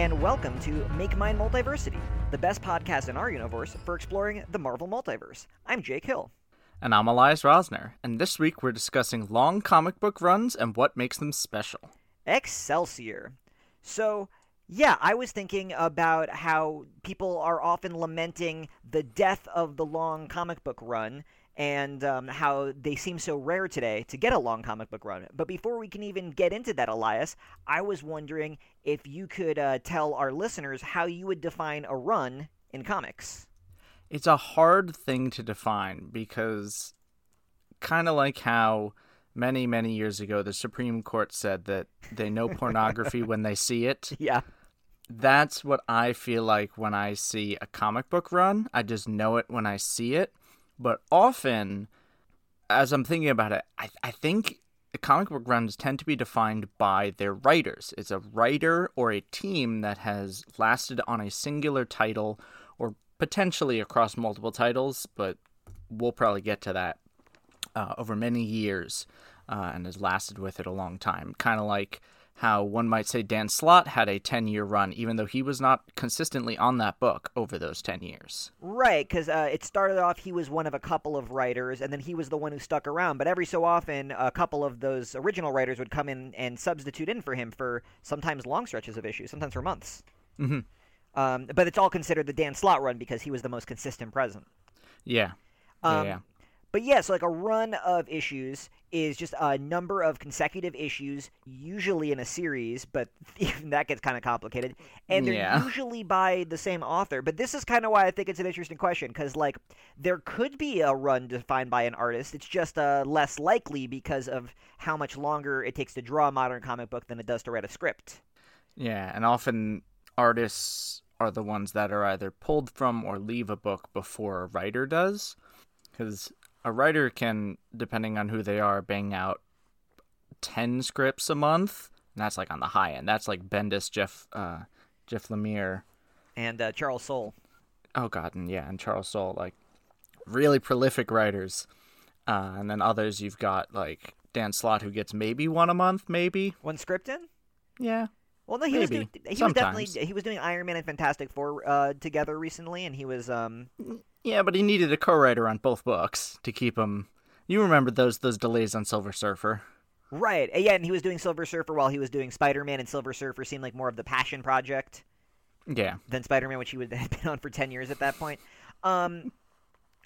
And welcome to Make Mine Multiversity, the best podcast in our universe for exploring the Marvel multiverse. I'm Jake Hill. And I'm Elias Rosner, and this week we're discussing long comic book runs and what makes them special. Excelsior. So, yeah, I was thinking about how people are often lamenting the death of the long comic book run and um, how they seem so rare today to get a long comic book run. But before we can even get into that, Elias, I was wondering if you could uh, tell our listeners how you would define a run in comics. It's a hard thing to define because, kind of like how many, many years ago the Supreme Court said that they know pornography when they see it. Yeah. That's what I feel like when I see a comic book run. I just know it when I see it. But often, as I'm thinking about it, I, I think comic book runs tend to be defined by their writers. It's a writer or a team that has lasted on a singular title or potentially across multiple titles, but we'll probably get to that uh, over many years uh, and has lasted with it a long time. Kind of like how one might say Dan Slott had a 10 year run, even though he was not consistently on that book over those 10 years. Right, because uh, it started off, he was one of a couple of writers, and then he was the one who stuck around. But every so often, a couple of those original writers would come in and substitute in for him for sometimes long stretches of issues, sometimes for months. Mm-hmm. Um, but it's all considered the Dan Slott run because he was the most consistent present. Yeah. Um, yeah. But yeah, so like a run of issues is just a number of consecutive issues, usually in a series, but even that gets kind of complicated. And they're Yeah. usually by the same author. But this is kind of why I think it's an interesting question, because like there could be a run defined by an artist. It's just uh, less likely because of how much longer it takes to draw a modern comic book than it does to write a script. Yeah, and often artists are the ones that are either pulled from or leave a book before a writer does. Because a writer can, depending on who they are, bang out 10 scripts a month. And that's like on the high end. That's like Bendis, Jeff, uh, Jeff Lemire. And uh, Charles Soule. Oh, God, and yeah, and Charles Soule. Like, really prolific writers. Uh, and then others, you've got like Dan Slott, who gets maybe one a month, maybe. One script in? Yeah. Well, no, he was doing, he was definitely he was doing Iron Man and Fantastic Four uh, together recently, and he was um Yeah, but he needed a co-writer on both books to keep him. You remember those those delays on Silver Surfer? right, uh, yeah, and he was doing Silver Surfer while he was doing Spider Man, and Silver Surfer seemed like more of the passion project Yeah, than Spider Man, which he would had been on for ten years at that point. Um,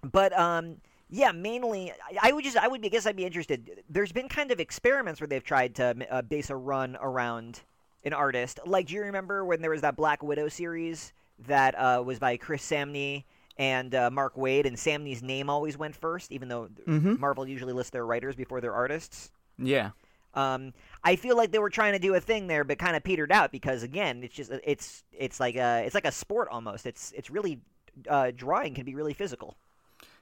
but um, yeah, mainly I, I would just I would be, I guess I'd be interested. There's been kind of experiments where they've tried to uh, base a run around an artist. Like, do you remember when there was that Black Widow series that uh, was by Chris Samnee and uh, Mark Waid, and Samnee's name always went first, even though Mhm. Marvel usually lists their writers before their artists. yeah, Um, I feel like they were trying to do a thing there, but kind of petered out because again, it's just it's it's like a it's like a sport almost. It's it's really uh, drawing can be really physical.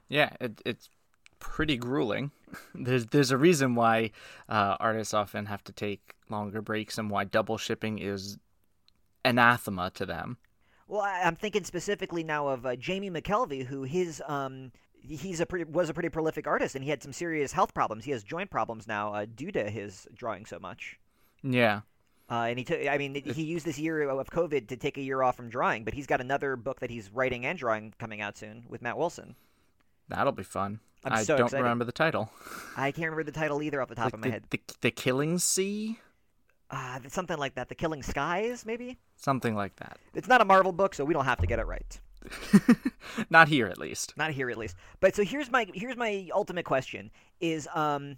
yeah. It, it's pretty grueling. There's there's a reason why uh, artists often have to take longer breaks and why double shipping is anathema to them. Well, I, I'm thinking specifically now of uh, Jamie McKelvie, who his um he's a pretty was a pretty prolific artist, and he had some serious health problems. He has joint problems now uh, due to his drawing so much. Yeah, Uh, and he took, I mean, he used this year of COVID to take a year off from drawing, but he's got another book that he's writing and drawing coming out soon with Matt Wilson. that'll be fun. I'm I so don't excited. remember the title. I can't remember the title either off the top Like of my the, head. the the Killing Sea, Uh, something like that. The Killing Skies, maybe? something like that. It's not a Marvel book, so we don't have to get it right. Not here, at least. Not here, at least. But so here's my here's my ultimate question: is um,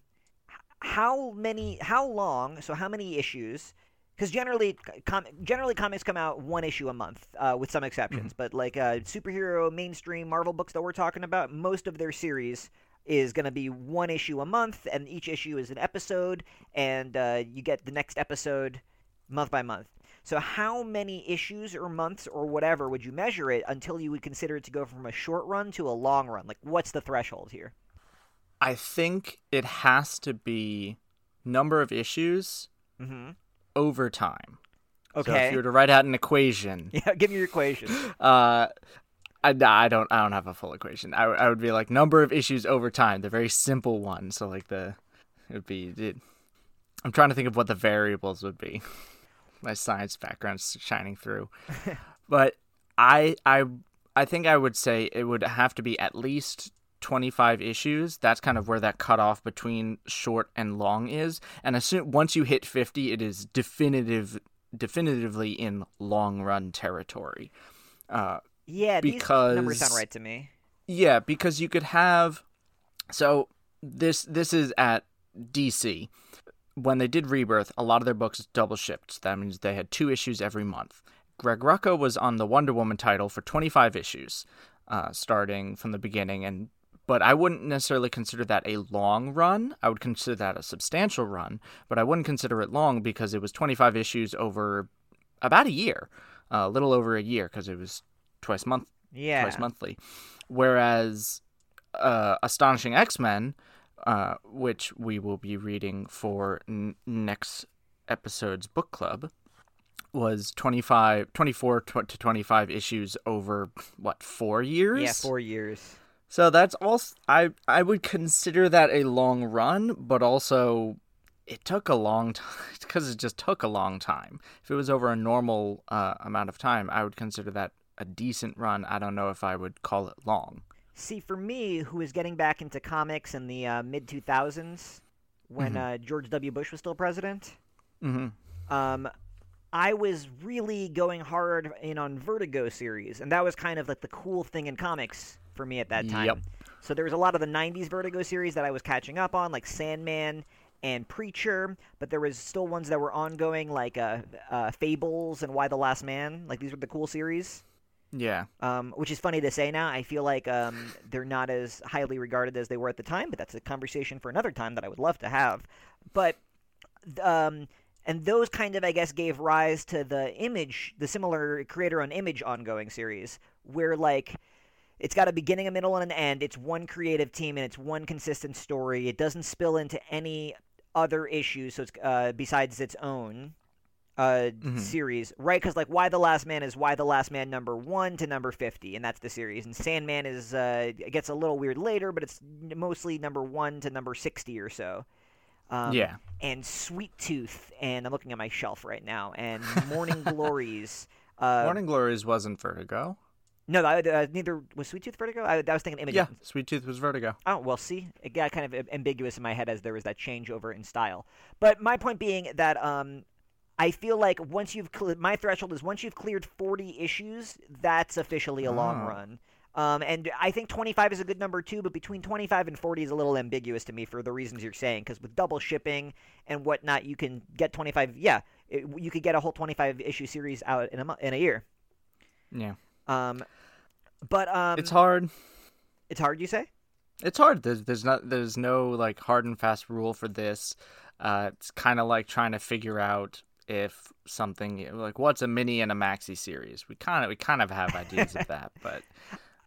how many, how long? So how many issues? Because generally, com- generally comics come out one issue a month, uh, with some exceptions. But like uh, superhero mainstream Marvel books that we're talking about, most of their series is going to be one issue a month, and each issue is an episode, and uh, you get the next episode month by month. So how many issues or months or whatever would you measure it until you would consider it to go from a short run to a long run? Like what's the threshold here? I think it has to be number of issues Mm-hmm. over time. Okay. So if you were to write out an equation, yeah, give me your equation. uh, I, I don't I don't have a full equation. I, I would be like number of issues over time, the very simple one. So like the it would be it, I'm trying to think of what the variables would be. my science background's shining through. but I I I think I would say it would have to be at least 25 issues. That's kind of where that cutoff between short and long is. And as soon, once you hit 50, it is definitive definitively in long run territory. Uh, yeah, because, these numbers sound right to me. Yeah, because you could have so this this is at DC. When they did Rebirth, a lot of their books double shipped. That means they had two issues every month. Greg Rucka was on the Wonder Woman title for 25 issues, uh, starting from the beginning, and but I wouldn't necessarily consider that a long run. I would consider that a substantial run, but I wouldn't consider it long because it was 25 issues over about a year, uh, a little over a year because it was twice month, yeah. twice monthly. Whereas uh, Astonishing X Men, uh, which we will be reading for n- next episode's book club, was 25, 24 to 25 issues over what four years? Yeah, four years. So that's also I I would consider that a long run, but also it took a long time because it just took a long time. If it was over a normal uh, amount of time, I would consider that a decent run. I don't know if I would call it long. See, for me, who was getting back into comics in the uh, mid 2000s when Mhm. uh, George W. Bush was still president, Mm-hmm. um, I was really going hard in on Vertigo series, and that was kind of like the cool thing in comics for me at that time. Yep. So there was a lot of the '90s Vertigo series that I was catching up on, like Sandman and Preacher, but there was still ones that were ongoing, like uh, uh, Fables and Y: The Last Man. Like these were the cool series. Yeah. Um, which is funny to say now. I feel like um, they're not as highly regarded as they were at the time, but that's a conversation for another time that I would love to have. But um, and those kind of, I guess, gave rise to the image, the similar creator on Image ongoing series, where like it's got a beginning, a middle, and an end. It's one creative team and it's one consistent story. It doesn't spill into any other issues, so it's uh, besides its own uh, Mhm. series, right? Because like, Y: The Last Man is Y: The Last Man number one to number fifty, and that's the series. And Sandman is uh, gets a little weird later, but it's mostly number one to number sixty or so. Um, yeah. and Sweet Tooth, and I'm looking at my shelf right now, and Morning Glories. Uh, Morning Glories wasn't Vertigo. No, I- uh, neither was Sweet Tooth Vertigo. I, I was thinking Image. Yeah. Sweet Tooth was Vertigo. Oh well, see, it got kind of ambiguous in my head as there was that changeover in style. But my point being that um, I feel like once you've cle my threshold is once you've cleared 40 issues, that's officially a long Oh. run. Um, and I think 25 is a good number too, but between 25 and 40 is a little ambiguous to me for the reasons you're saying. Because with double shipping and whatnot, you can get 25. Yeah, it, you could get a whole 25 issue series out in a in a year. Yeah. Um, but um, it's hard. It's hard, you say? It's hard. There's there's not there's no like hard and fast rule for this. Uh, it's kind of like trying to figure out if something like what's a mini and a maxi series. We kind of we kind of have ideas of that, but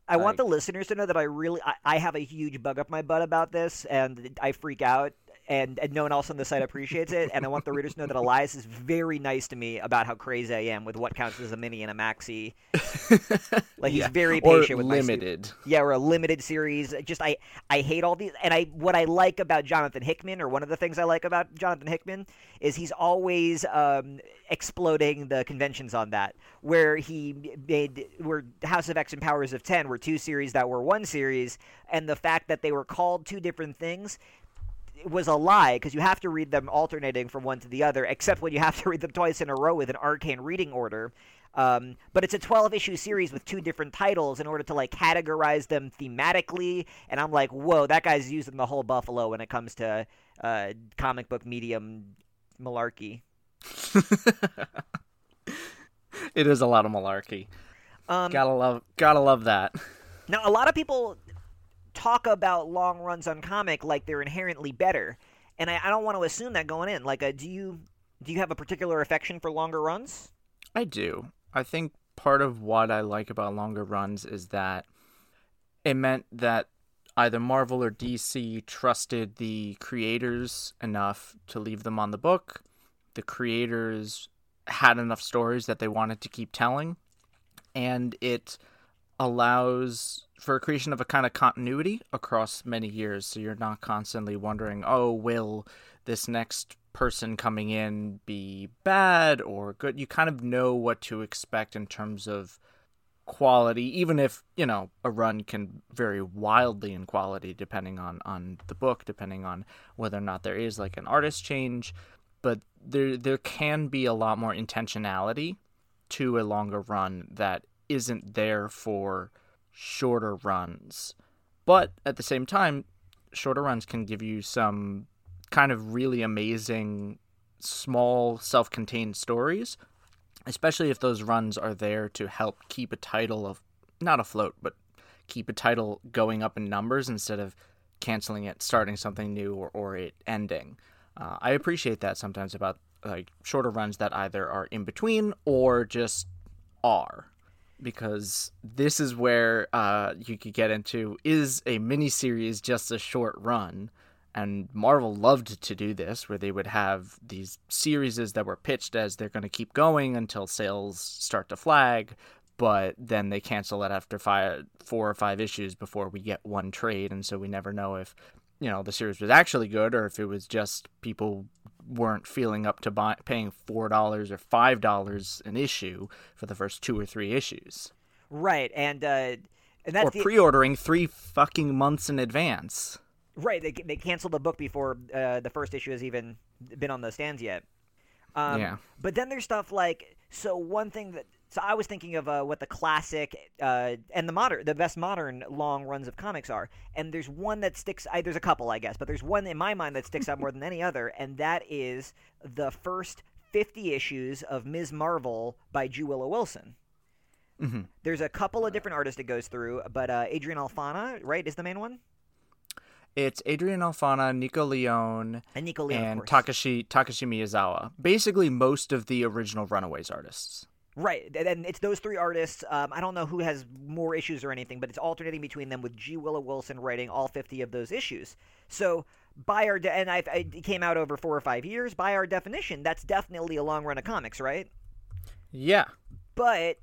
I want the listeners to know that I really I, I have a huge bug up my butt about this, and I freak out, and, and no one else on the site appreciates it. And I want the readers to know that Elias is very nice to me about how crazy I am with what counts as a mini and a maxi. Like he's Yeah. very or patient with my stu- limited. Yeah, or a limited series. Just I I hate all these, and I what I like about Jonathan Hickman, or one of the things I like about Jonathan Hickman, is he's always um, exploding the conventions on that. Where he made where House of X and Powers of Ten were two series that were one series, and the fact that they were called two different things was a lie because you have to read them alternating from one to the other, except when you have to read them twice in a row with an arcane reading order. Um, but it's a 12 issue series with two different titles in order to like categorize them thematically. And I'm like, whoa, that guy's using the whole buffalo when it comes to uh, comic book medium malarkey. it is a lot of malarkey. Um, Gotta love gotta love that. Now, a lot of people talk about long runs on comic like they're inherently better, and I, I don't want to assume that going in. Like, uh, do you do you have a particular affection for longer runs? I do. I think part of what I like about longer runs is that it meant that either Marvel or DC trusted the creators enough to leave them on the book. The creators had enough stories that they wanted to keep telling, and it allows for creation of a kind of continuity across many years so you're not constantly wondering oh will this next person coming in be bad or good. You kind of know what to expect in terms of quality, even if, you know, a run can vary wildly in quality depending on, on the book, depending on whether or not there is like an artist change. But there there can be a lot more intentionality to a longer run that isn't there for shorter runs. But at the same time, shorter runs can give you some kind of really amazing small self-contained stories especially if those runs are there to help keep a title of not afloat but keep a title going up in numbers instead of canceling it starting something new or, or it ending uh, i appreciate that sometimes about like shorter runs that either are in between or just are because this is where uh, you could get into is a miniseries just a short run and Marvel loved to do this, where they would have these series that were pitched as they're going to keep going until sales start to flag, but then they cancel it after five, four or five issues before we get one trade, and so we never know if you know the series was actually good or if it was just people weren't feeling up to buy, paying four dollars or five dollars an issue for the first two or three issues. Right, and uh, and that's or the... pre-ordering three fucking months in advance. Right, they they canceled the book before uh, the first issue has even been on the stands yet. Um, yeah. But then there's stuff like so one thing that so I was thinking of uh, what the classic uh, and the modern the best modern long runs of comics are, and there's one that sticks. I, there's a couple, I guess, but there's one in my mind that sticks out more than any other, and that is the first 50 issues of Ms. Marvel by. Willow Wilson. Mm-hmm. There's a couple of different artists it goes through, but uh, Adrian Alphona, right, is the main one. It's Adrian Alphona, Nico Leon, and Nico Leon, and Takashi Takashi Miyazawa. Basically, most of the original Runaways artists. Right, and it's those three artists. Um, I don't know who has more issues or anything, but it's alternating between them with G. Willow Wilson writing all 50 of those issues. So, by our de- and I, it came out over four or five years. By our definition, that's definitely a long run of comics, right? Yeah. But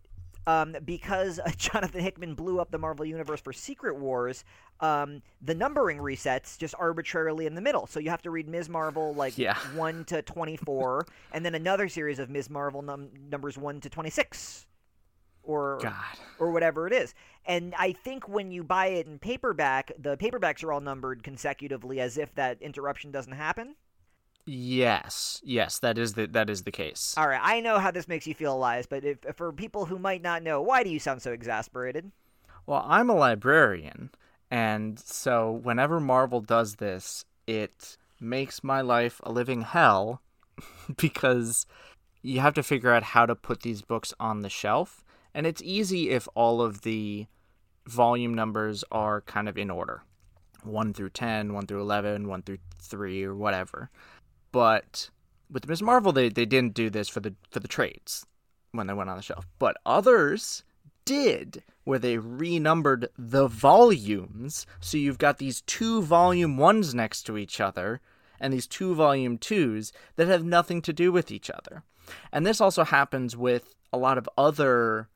um, because Jonathan Hickman blew up the Marvel Universe for Secret Wars, um, the numbering resets just arbitrarily in the middle. So you have to read Ms. Marvel like yeah. 1 to 24, and then another series of Ms. Marvel num- numbers 1 to 26. Or, God. or whatever it is. And I think when you buy it in paperback, the paperbacks are all numbered consecutively as if that interruption doesn't happen. Yes, yes, that is the that is the case. All right, I know how this makes you feel, Elias, but if, for people who might not know, why do you sound so exasperated? Well, I'm a librarian, and so whenever Marvel does this, it makes my life a living hell because you have to figure out how to put these books on the shelf, and it's easy if all of the volume numbers are kind of in order. 1 through 10, 1 through 11, 1 through 3 or whatever but with Ms. Marvel, they, they didn't do this for the for the trades when they went on the shelf. But others did, where they renumbered the volumes. So you've got these two volume ones next to each other and these two volume twos that have nothing to do with each other. And this also happens with a lot of other.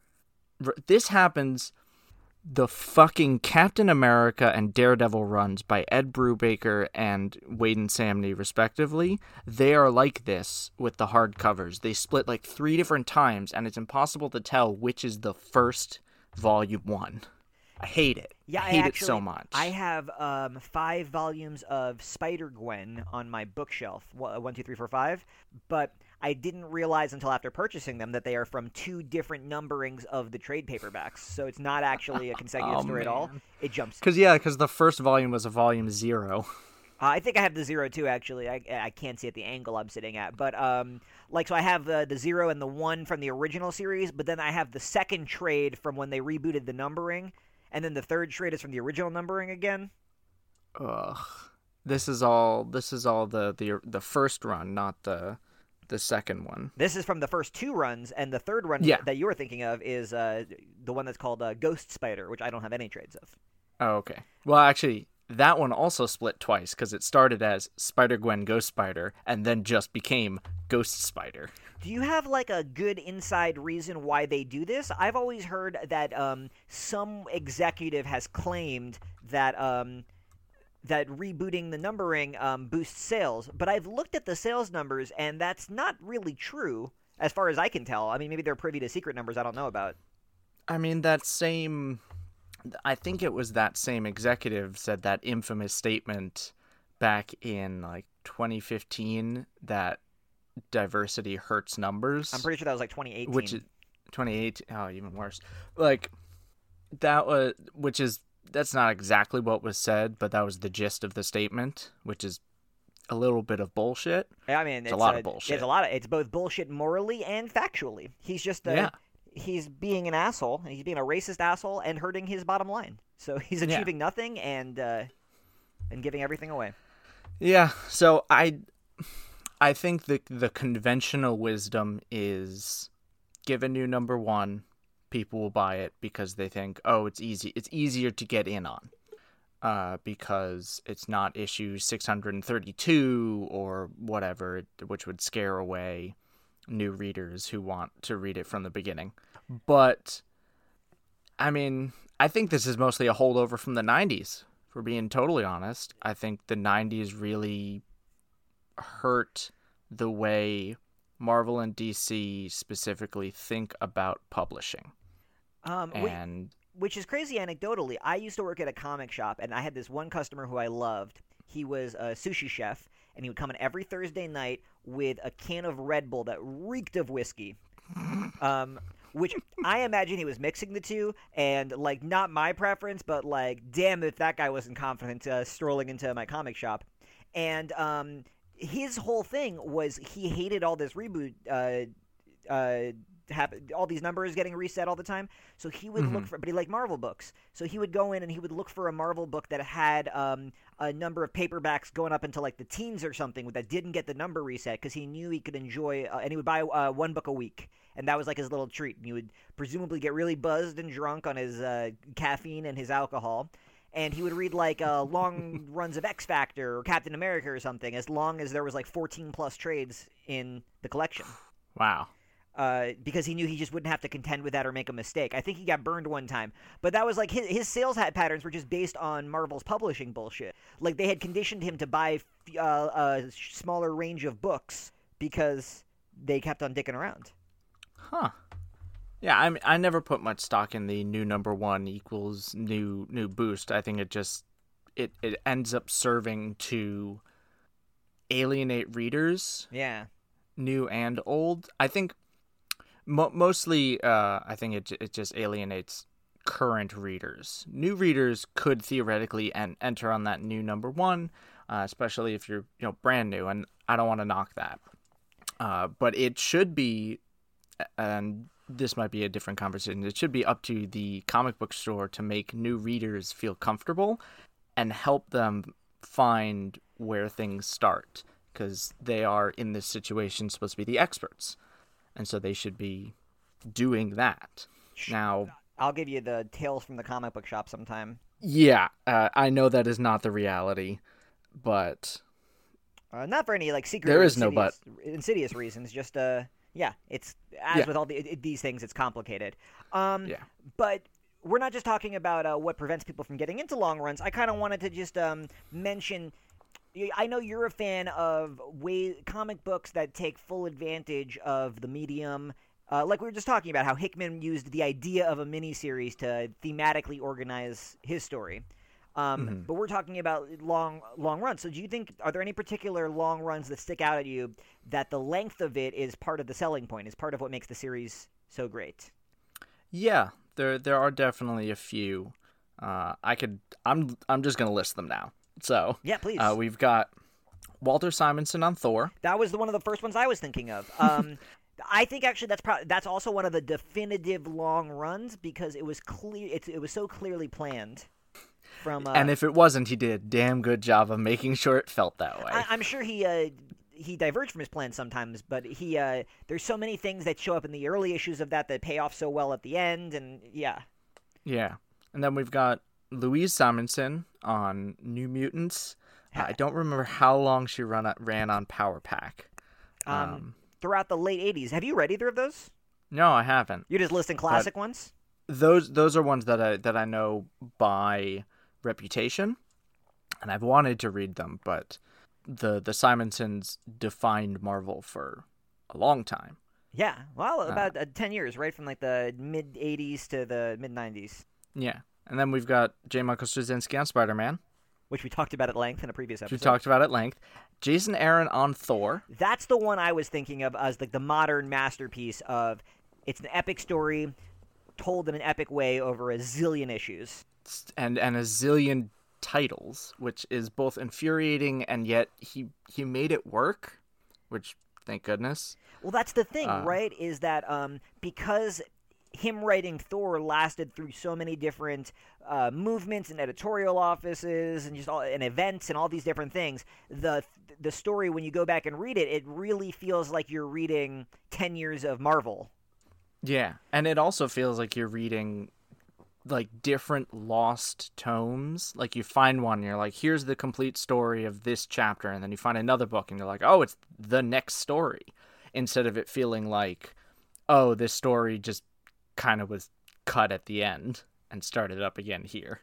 This happens the fucking Captain America and Daredevil runs by Ed Brubaker and Waid Samnee, respectively, they are like this with the hardcovers. They split like three different times, and it's impossible to tell which is the first volume one. I hate it. Yeah, I hate actually, it so much. I have um, five volumes of Spider Gwen on my bookshelf. One, two, three, four, five. But I didn't realize until after purchasing them that they are from two different numberings of the trade paperbacks. So it's not actually a consecutive oh, story man. at all. It jumps. Because yeah, because the first volume was a volume zero. Uh, I think I have the zero too. Actually, I, I can't see at the angle I'm sitting at, but um, like so I have the the zero and the one from the original series, but then I have the second trade from when they rebooted the numbering, and then the third trade is from the original numbering again. Ugh. This is all. This is all the the the first run, not the the second one. This is from the first two runs, and the third run yeah. that you were thinking of is uh, the one that's called uh, Ghost Spider, which I don't have any trades of. Oh, okay. Well, actually, that one also split twice because it started as Spider Gwen Ghost Spider and then just became Ghost Spider. Do you have like a good inside reason why they do this? I've always heard that um, some executive has claimed that um, that rebooting the numbering um, boosts sales, but I've looked at the sales numbers, and that's not really true as far as I can tell. I mean, maybe they're privy to secret numbers I don't know about. I mean, that same. I think it was that same executive said that infamous statement back in like 2015 that diversity hurts numbers. I'm pretty sure that was like 2018. Which is 2018. Oh, even worse. Like that was, which is that's not exactly what was said, but that was the gist of the statement, which is a little bit of bullshit. I mean, it's, a lot a, of bullshit. It's a lot of. It's both bullshit morally and factually. He's just a, Yeah. He's being an asshole. and He's being a racist asshole and hurting his bottom line. So he's Yeah. achieving nothing and uh, and giving everything away. Yeah, so I I think the the conventional wisdom is give a new number 1, people will buy it because they think, "Oh, it's easy. It's easier to get in on." Uh, because it's not issue 632 or whatever, which would scare away new readers who want to read it from the beginning. But I mean, I think this is mostly a holdover from the 90s, for being totally honest. I think the 90s really hurt the way Marvel and DC specifically think about publishing. Um, And which is crazy anecdotally. I used to work at a comic shop, and I had this one customer who I loved. He was a sushi chef, and he would come in every Thursday night with a can of Red Bull that reeked of whiskey. Um, which I imagine he was mixing the two, and like not my preference, but like damn if that guy wasn't confident uh, strolling into my comic shop. And um, his whole thing was he hated all this reboot. Uh, uh, hap- all these numbers getting reset all the time. So he would look for, but he liked Marvel books. So he would go in and he would look for a Marvel book that had um, a number of paperbacks going up into like the teens or something that didn't get the number reset because he knew he could enjoy, uh, and he would buy uh, one book a week. And that was like his little treat. And he would presumably get really buzzed and drunk on his uh, caffeine and his alcohol. And he would read like uh, long runs of X Factor or Captain America or something, as long as there was like 14 plus trades in the collection wow. uh, because he knew he just wouldn't have to contend with that or make a mistake. I think he got burned one time, but that was like his, his sales hat patterns were just based on Marvel's publishing bullshit. Like they had conditioned him to buy uh, a smaller range of books because they kept on dicking around. Huh. Yeah, I mean, I never put much stock in the new number one equals new new boost. I think it just it it ends up serving to alienate readers, Yeah, new and old. I think mo- mostly, uh, I think it it just alienates current readers. New readers could theoretically en- enter on that new number one, uh, especially if you're you know brand new. And I don't want to knock that, uh, but it should be, and this might be a different conversation. It should be up to the comic book store to make new readers feel comfortable and help them find where things start because they are in this situation supposed to be the experts and so they should be doing that now I'll give you the tales from the comic book shop sometime. yeah uh, i know that is not the reality but Uh, not for any like secret. There is no but insidious reasons. Just uh, yeah, it's as Yeah. with all the, it, these things, it's complicated. Um, Yeah. But we're not just talking about uh, what prevents people from getting into long runs. I kind of wanted to just um, mention. I know you're a fan of way comic books that take full advantage of the medium. Uh, like we were just talking about how Hickman used the idea of a miniseries to thematically organize his story. Um, But we're talking about long long runs. So do you think are there any particular long runs that stick out at you that the length of it is part of the selling point, is part of what makes the series so great? yeah there there are definitely a few uh, i could i'm i'm just gonna list them now so Yeah, please. uh, we've got walter simonson on thor that was the, one of the first ones I was thinking of. Um, I think actually that's pro- that's also one of the definitive long runs because it was clear it, it was so clearly planned from uh, and if it wasn't he did a damn good job of making sure it felt that way I, I'm sure he uh, he diverged from his plan sometimes, but he uh, there's so many things that show up in the early issues of that that pay off so well at the end, and yeah, Yeah. And then we've got Louise Simonson on New Mutants. Uh, I don't remember how long she run ran on Power Pack. um, throughout the late '80s. Have you read either of those? No, I haven't. You're just listing classic ones. Those those are ones that I that I know by reputation. and I've wanted to read them, but the the Simonsons defined Marvel for a long time. Yeah, well, about uh, ten years, right from like the mid '80s to the mid '90s. Yeah, and then we've got J. Michael Straczynski on Spider Man, which we talked about at length in a previous episode. We talked about at length. Jason Aaron on Thor. That's the one I was thinking of as like the modern masterpiece of. It's an epic story, told in an epic way over a zillion issues, and and a zillion titles, which is both infuriating and yet he he made it work, which thank goodness. Well, that's the thing, uh, right? Is that um, because him writing Thor lasted through so many different uh, movements and editorial offices and just all and events and all these different things. The the story when you go back and read it, it really feels like you're reading ten years of Marvel. Yeah, and it also feels like you're reading like different lost tomes. Like you find one, and you're like, here's the complete story of this chapter, and then you find another book, and you're like, oh, it's the next story, instead of it feeling like, oh, this story just kind of was cut at the end and started up again here.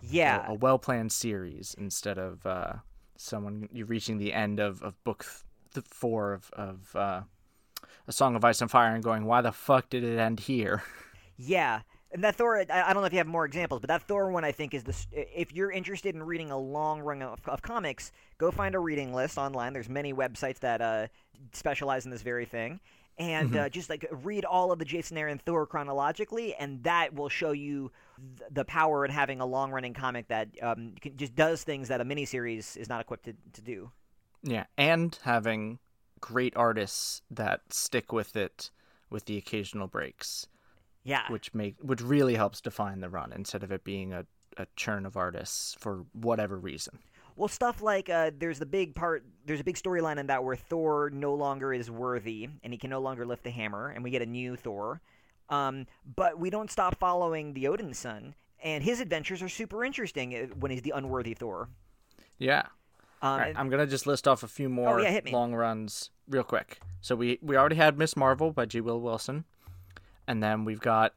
Yeah, a, a well planned series instead of uh, someone you reaching the end of of book th- four of of uh, a Song of Ice and Fire and going, why the fuck did it end here? Yeah, and that Thor, I don't know if you have more examples, but that Thor one I think is the. If you're interested in reading a long run of, of comics, go find a reading list online. There's many websites that uh, specialize in this very thing, and mm-hmm. uh, just like read all of the Jason Aaron Thor chronologically, and that will show you th- the power in having a long running comic that um, can, just does things that a miniseries is not equipped to, to do. Yeah, and having great artists that stick with it with the occasional breaks. Yeah. Which make which really helps define the run instead of it being a, a churn of artists for whatever reason. Well, stuff like uh, there's the big part, there's a big storyline in that where Thor no longer is worthy and he can no longer lift the hammer, and we get a new Thor. Um, but we don't stop following the Odinson, and his adventures are super interesting uh, when he's the unworthy Thor. Yeah. Um, right, I'm gonna just list off a few more oh, yeah, long runs real quick. So we we already had Miss Marvel by G. Will Wilson and then we've got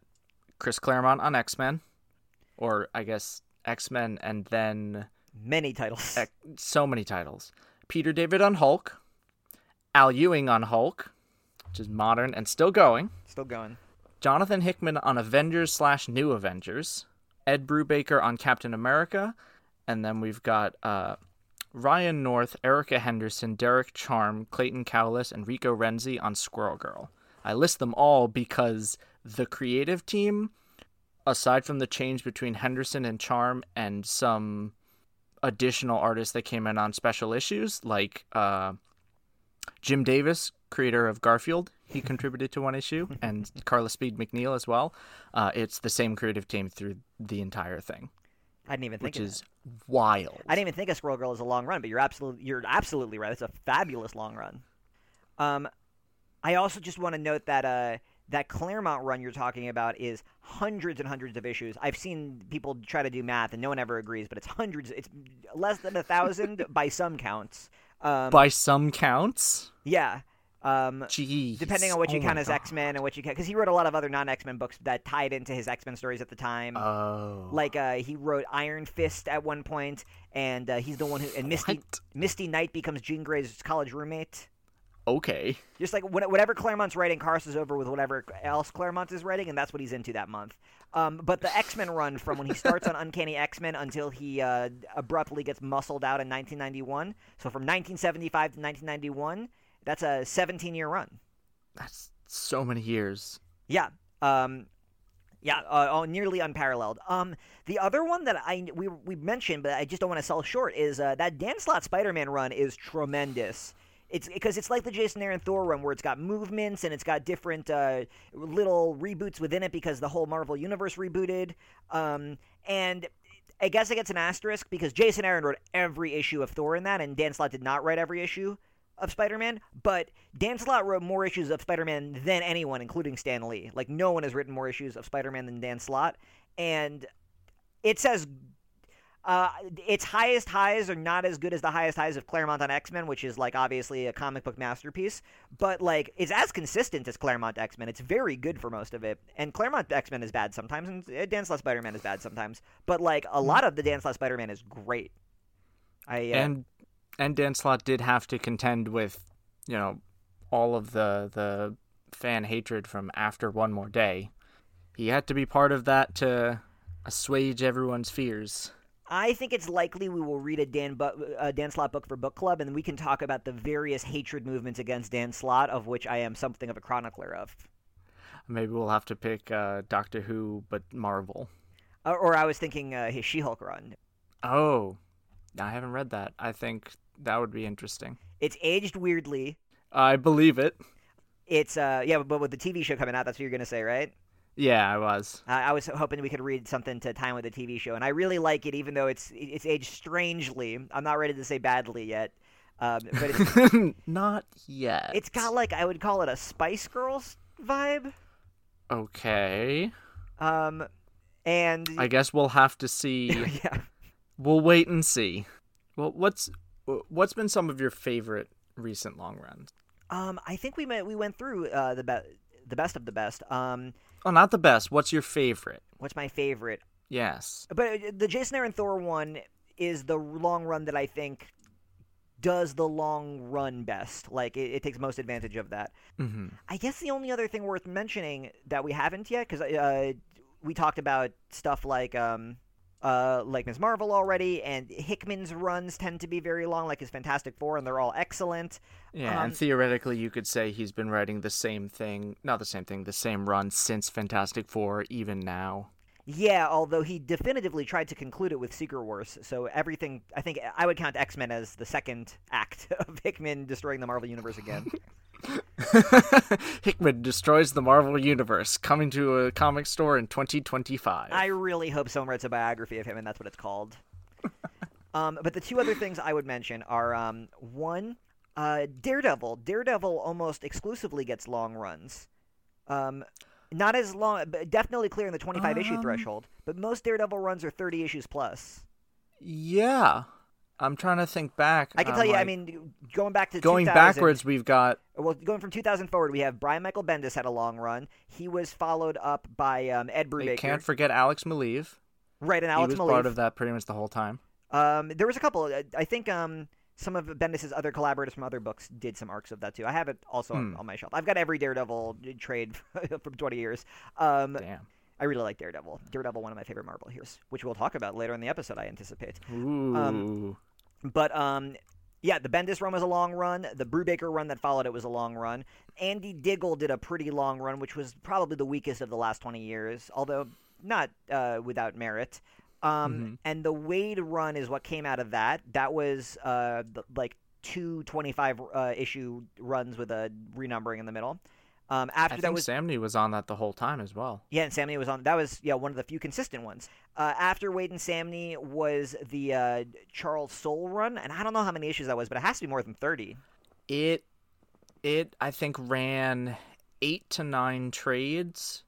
Chris Claremont on X Men, or I guess X Men, and then many titles, so many titles. Peter David on Hulk, Al Ewing on Hulk, which is modern and still going, still going. Jonathan Hickman on Avengers slash New Avengers, Ed Brubaker on Captain America, and then we've got uh, Ryan North, Erica Henderson, Derek Charm, Clayton Cowles, and Rico Renzi on Squirrel Girl. I list them all because the creative team, aside from the change between Henderson and Charm and some additional artists that came in on special issues, like uh, Jim Davis, creator of Garfield, he contributed to one issue, and Carla Speed McNeil as well. Uh, it's the same creative team through the entire thing. I didn't even think which is wild. I didn't even think a Squirrel Girl is a long run, but you're absolutely you're absolutely right. It's a fabulous long run. Um, I also just want to note that uh, that Claremont run you're talking about is hundreds and hundreds of issues. I've seen people try to do math, and no one ever agrees, but it's hundreds. It's less than a thousand by some counts. Um, by some counts? Yeah. Um, Jeez. Depending on what you oh count as X Men and what you count, because he wrote a lot of other non X Men books that tied into his X Men stories at the time. Oh. Like uh, he wrote Iron Fist at one point, and uh, he's the one who and Misty what? Misty Knight becomes Jean Grey's college roommate okay. Just like whatever Claremont's writing crosses over with whatever else Claremont is writing, and that's what he's into that month. Um, but the X Men run from when he starts on Uncanny X Men until he uh, abruptly gets muscled out in 1991. So from 1975 to 1991, that's a 17 year run. That's so many years. Yeah. Um, yeah, uh, nearly unparalleled. Um, the other one that I we we mentioned, but I just don't want to sell short, is uh, that Dan Slott Spider-Man run is tremendous it's because it's like the Jason Aaron Thor run where it's got movements and it's got different uh, little reboots within it because the whole Marvel universe rebooted. Um, and I guess it gets an asterisk because Jason Aaron wrote every issue of Thor in that, and Dan Slott did not write every issue of Spider-Man. But Dan Slott wrote more issues of Spider-Man than anyone, including Stan Lee. Like no one has written more issues of Spider-Man than Dan Slott, and it says Uh, its highest highs are not as good as the highest highs of Claremont on X Men, which is like obviously a comic book masterpiece. But like, it's as consistent as Claremont X Men. It's very good for most of it. And Claremont X Men is bad sometimes, and uh, Dan Spider Man is bad sometimes. But like, a lot of the Dan Spider Man is great. I uh, and and Dan did have to contend with, you know, all of the the fan hatred from after one more day. He had to be part of that to assuage everyone's fears. I think it's likely we will read a Dan, Bu- a Dan Slott book for book club, and we can talk about the various hatred movements against Dan Slott, of which I am something of a chronicler of. Maybe we'll have to pick uh, Doctor Who, but Marvel. Or, or I was thinking uh, his She-Hulk run. Oh, I haven't read that. I think that would be interesting. It's aged weirdly. I believe it. It's uh yeah, but with the TV show coming out, that's what you're gonna say, right? Yeah, I was. Uh, I was hoping we could read something to time with the TV show, and I really like it, even though it's it's aged strangely. I'm not ready to say badly yet, um, but it's Not yet. it's got like I would call it a Spice Girls vibe. okay. Um, and I guess we'll have to see. yeah, we'll wait and see. Well, what's what's been some of your favorite recent long runs? um, I think we met, we went through uh, the be- the best of the best. Um, Oh, not the best. What's your favorite? what's my favorite? Yes. But uh, the Jason Aaron Thor one is the long run that I think does the long run best. Like it, it takes most advantage of that. hmm I guess the only other thing worth mentioning that we haven't yet, because uh, we talked about stuff like um, uh, like Ms. Marvel already, and Hickman's runs tend to be very long, like his Fantastic Four, and they're all excellent. Yeah, Um, and theoretically, you could say he's been writing the same thing, not the same thing, the same run since Fantastic Four, even now. Yeah, although he definitively tried to conclude it with Secret Wars, so everything I think I would count X Men as the second act of Hickman destroying the Marvel universe again. Hickman destroys the Marvel Universe, coming to a comic store in 2025. I really hope someone writes a biography of him, and that's what it's called. um, but the two other things I would mention are um, one, uh, Daredevil. Daredevil almost exclusively gets long runs. Um, not as long, but definitely clearing the 25 issue Um. threshold. But most Daredevil runs are 30 issues plus. Yeah. I'm trying to think back. I can tell you, I mean, going back to going backwards, we've got Well, going from 2000 forward, we have Brian Michael Bendis had a long run. He was followed up by um, Ed you Brubaker. can't forget Alex Maleev. right, and Alex he was Maleev. part of that pretty much the whole time. Um, there was a couple. I- I think um, some of Bendis's other collaborators from other books did some arcs of that too. I have it also on, Hmm. on my shelf. I've got every Daredevil trade from 20 years. Um, Damn. I really like Daredevil. Daredevil, one of my favorite Marvel heroes, which we'll talk about later in the episode. I anticipate. Ooh. But um, yeah, the Bendis run was a long run. The Brubaker run that followed it was a long run. Andy Diggle did a pretty long run, which was probably the weakest of the last 20 years, although not uh, without merit. Um, Mhm. And the Waid run is what came out of that. That was uh, the, like two 25 uh, issue runs with a renumbering in the middle. Um, after I that think was Samnee was on that the whole time as well. yeah, and Samnee was on. That was yeah one of the few consistent ones. Uh, after Waid and Samnee was the uh, Charles Soule run, and I don't know how many issues that was, but it has to be more than thirty. It, it I think ran eight to nine trades.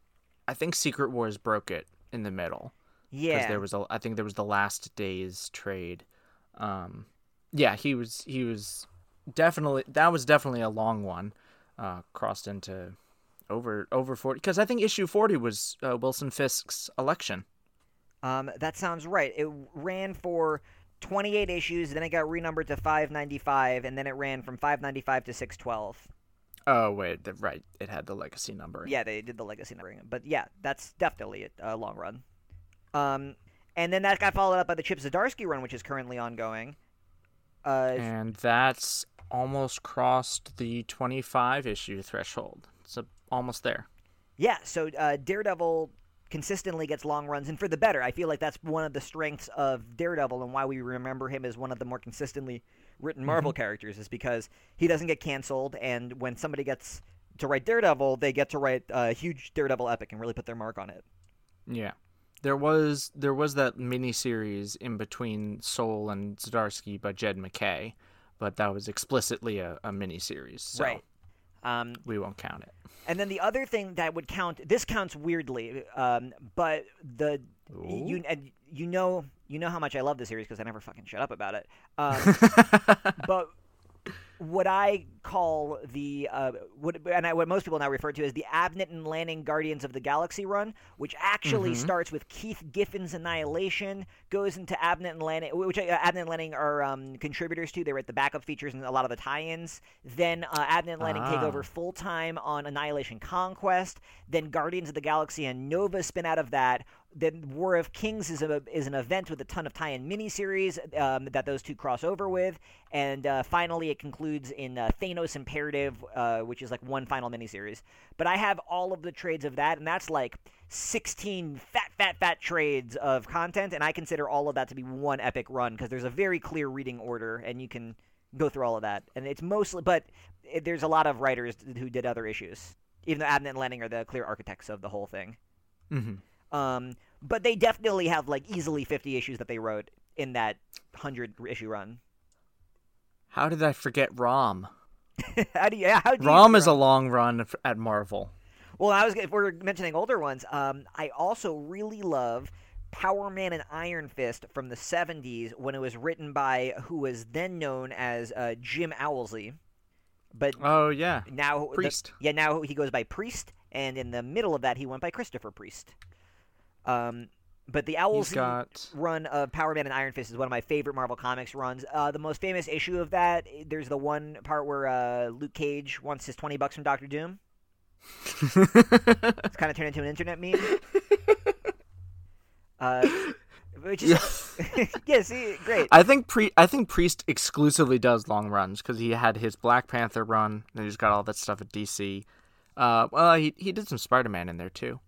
I think Secret Wars broke it in the middle. Yeah, there was a I think there was the last day's trade. Um, yeah, he was he was definitely that was definitely a long one. Uh, crossed into over over forty because I think issue forty was uh, Wilson Fisk's election. um, that sounds right. It ran for twenty-eight issues, then it got renumbered to five ninety-five, and then it ran from five ninety-five to six twelve. Oh wait, the, right, it had the legacy number. Yeah, they did the legacy numbering, but yeah, that's definitely a, a long run. Um, and then that got followed up by the Chip Zdarsky run, which is currently ongoing. Uh, and that's almost crossed the twenty-five issue threshold. It's uh, almost there. Yeah, so uh, Daredevil consistently gets long runs, and for the better. I feel like that's one of the strengths of Daredevil and why we remember him as one of the more consistently written Marvel characters is because he doesn't get canceled, and when somebody gets to write Daredevil, they get to write a huge Daredevil epic and really put their mark on it. Yeah. There was there was that mini series in between Soule and Zdarsky by Jed MacKay, but that was explicitly a, a mini series, so Right. Um, we won't count it. and then the other thing that would count this counts weirdly, um, but the you and you know you know how much I love the series because I never fucking shut up about it. Um, but what I call the uh, what and I, what most people now refer to as the Abnett and Lanning Guardians of the Galaxy run, which actually Mhm. starts with Keith Giffen's Annihilation, goes into Abnett and Lanning, which uh, Abnett and Lanning are um, contributors to. They write the backup features and a lot of the tie-ins. Then uh, Abnett and Lanning take Ah. over full time on Annihilation Conquest. Then Guardians of the Galaxy and Nova spin out of that. Then War of Kings is a is an event with a ton of tie-in miniseries um, that those two cross over with, and uh, finally it concludes in uh, Thanos Imperative, uh, which is like one final miniseries. But I have all of the trades of that, and that's like 16 fat, fat, fat trades of content, and I consider all of that to be one epic run because there's a very clear reading order, and you can go through all of that. And it's mostly, but it, there's a lot of writers who did other issues, even though Abnett and Lanning are the clear architects of the whole thing. hmm Um, but they definitely have like easily 50 issues that they wrote in that 100 issue run. How did I forget Rom? how do you? How do you Rom is a long run at Marvel. Well, I was if we're mentioning older ones, um, I also really love Power Man and Iron Fist from the 70s when it was written by who was then known as uh, Jim Owsley, but Oh yeah, now the- Priest. yeah, now he goes by Priest, and in the middle of that he went by Christopher Priest. Um, but the Owsley got run of Power Man and Iron Fist is one of my favorite Marvel Comics runs. Uh, the most famous issue of that, there's the one part where uh, Luke Cage wants his 20 bucks from Doctor Doom. It's kind of turned into an internet meme. Uh, which is yeah, see, great. I think Pri- I think Priest exclusively does long runs because he had his Black Panther run, and he's got all that stuff at DC. Uh, well, he he did some Spider Man in there too.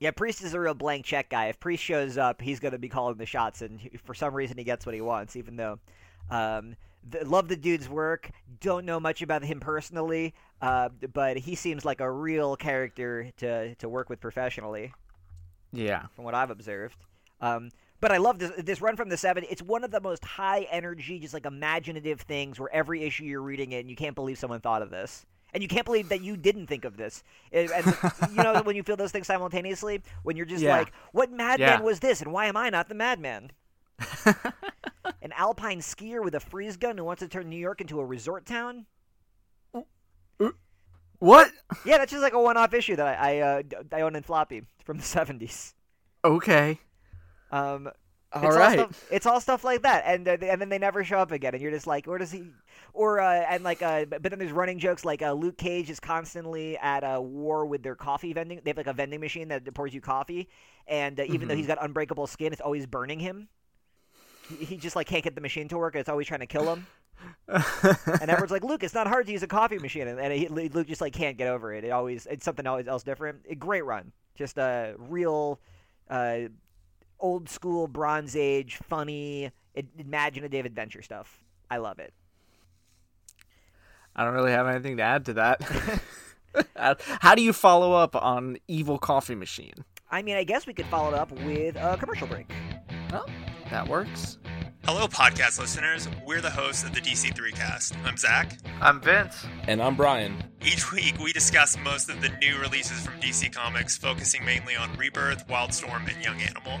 Yeah, Priest is a real blank check guy. If Priest shows up, he's going to be calling the shots, and he- for some reason, he gets what he wants. Even though, um, th- love the dude's work. Don't know much about him personally, uh, but he seems like a real character to to work with professionally. Yeah, from what I've observed. Um, but I love this this run from the seven. It's one of the most high energy, just like imaginative things where every issue you're reading it and you can't believe someone thought of this. And you can't believe that you didn't think of this. And, and you know when you feel those things simultaneously, when you're just Yeah. like, "What madman Yeah. was this? And why am I not the madman?" An alpine skier with a freeze gun who wants to turn New York into a resort town. what? Yeah, that's just like a one-off issue that I I, uh, I own in floppy from the '70s. Okay, Um, all it's right. All stuff, it's all stuff like that, and uh, and then they never show up again, and you're just like, where does he? Or uh, and like, uh, but then there's running jokes like uh, Luke Cage is constantly at a war with their coffee vending. They have like a vending machine that pours you coffee, and uh, even though Mhm. he's got unbreakable skin, it's always burning him. He, he just like can't get the machine to work. and It's always trying to kill him. And everyone's like, Luke, it's not hard to use a coffee machine, and, and he, Luke just like can't get over it. It always it's something always else different. A great run, just a real, uh, old school Bronze Age, funny, imaginative adventure stuff. I love it. I don't really have anything to add to that. How do you follow up on Evil Coffee Machine? I mean, I guess we could follow it up with a commercial break. Oh, that works. Hello, podcast listeners. We're the hosts of the DC3 cast. I'm Zach. I'm Vince. And I'm Brian. Each week, we discuss most of the new releases from DC Comics, focusing mainly on Rebirth, Wildstorm, and Young Animal.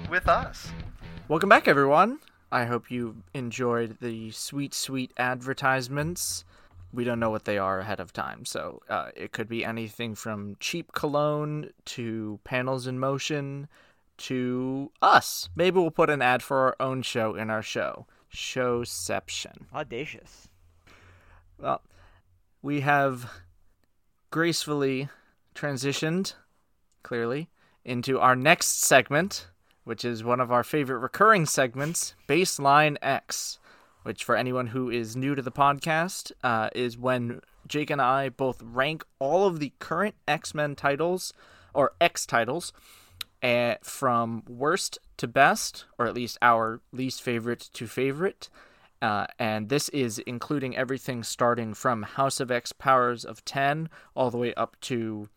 with us. Welcome back, everyone. I hope you enjoyed the sweet, sweet advertisements. We don't know what they are ahead of time, so uh, it could be anything from cheap cologne to panels in motion to us. Maybe we'll put an ad for our own show in our show, Showception. Audacious. Well, we have gracefully transitioned, clearly, into our next segment, which is one of our favorite recurring segments, Baseline X, which, for anyone who is new to the podcast, uh, is when Jake and I both rank all of the current X Men titles, or X titles, uh, from worst to best, or at least our least favorite to favorite. Uh, and this is including everything starting from House of X Powers of 10 all the way up to,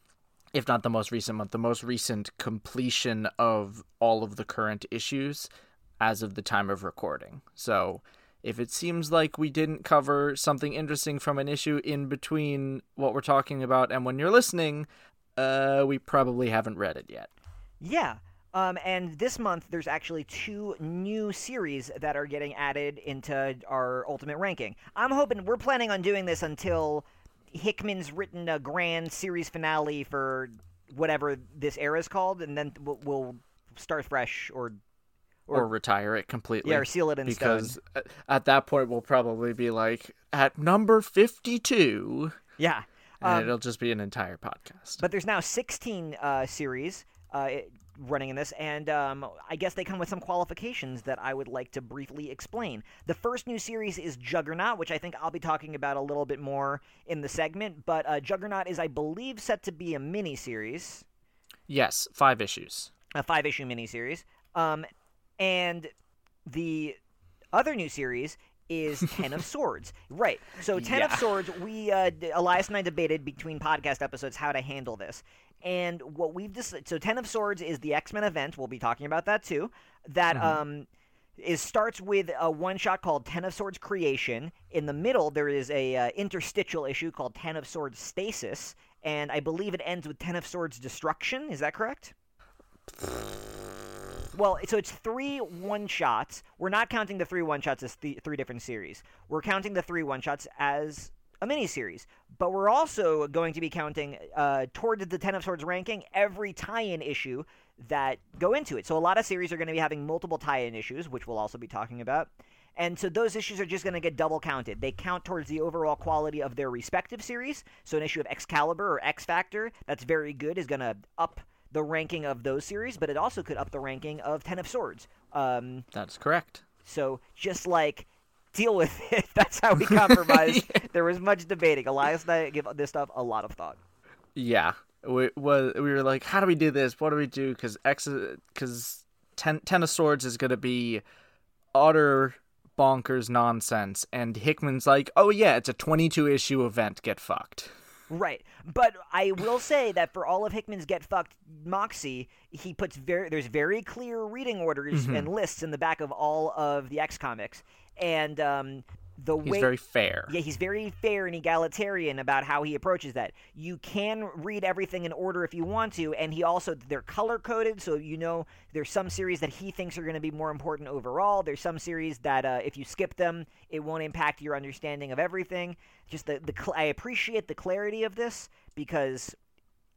if not the most recent month, the most recent completion of all of the current issues as of the time of recording. So if it seems like we didn't cover something interesting from an issue in between what we're talking about and when you're listening, uh, we probably haven't read it yet. Yeah. Um, and this month, there's actually two new series that are getting added into our ultimate ranking. I'm hoping we're planning on doing this until Hickman's written a grand series finale for whatever this era is called, and then we'll, we'll start fresh or Or, Or- retire it completely. yeah, or seal it in because stone. uh, at that point we'll probably be like at number 52 Yeah. and Um, it'll just be an entire podcast. But there's now 16 uh, series uh, it- running in this, and um, I guess they come with some qualifications that I would like to briefly explain. The first new series is Juggernaut, which I think I'll be talking about a little bit more in the segment. But uh, Juggernaut is, I believe, set to be a mini series, yes, 5 issues. a five issue mini series. Um, and the other new series is Ten of Swords. Right. So Ten of Swords, we uh, Elias and I debated between podcast episodes how to handle this. And what we've decided, so Ten of Swords is the X Men event. We'll be talking about that too. That um is starts with a one shot called Ten of Swords Creation. In the middle, there is a uh, interstitial issue called Ten of Swords Stasis, and I believe it ends with Ten of Swords Destruction. Is that correct? Well, so it's three one shots. We're not counting the three one shots as th- three different series. We're counting the three one shots as a mini series. But we're also going to be counting uh, toward the Ten of Swords ranking every tie-in issue that go into it. So a lot of series are going to be having multiple tie-in issues, which we'll also be talking about. And so those issues are just going to get double counted. They count towards the overall quality of their respective series. So an issue of Excalibur or X Factor that's very good is going to up the ranking of those series, but it also could up the ranking of Ten of Swords. Um, That's correct. so just like deal with it. That's how we compromised. There was much debating. Elias and I give this stuff a lot of thought. Yeah, we was we were like, how do we do this? What do we do? Because X, because ten, ten of Swords is gonna be utter bonkers nonsense, and Hickman's like, oh yeah, it's a twenty-two issue event. Get fucked. Right. But I will say that for all of Hickman's Get Fucked Moxie, he puts very there's very clear reading orders Mm-hmm. and lists in the back of all of the X comics. And um the He's way very fair. Yeah, he's very fair and egalitarian about how he approaches that. You can read everything in order if you want to, and he also they're color coded, so you know there's some series that he thinks are going to be more important overall. There's some series that uh, if you skip them, it won't impact your understanding of everything. Just the the I appreciate the clarity of this because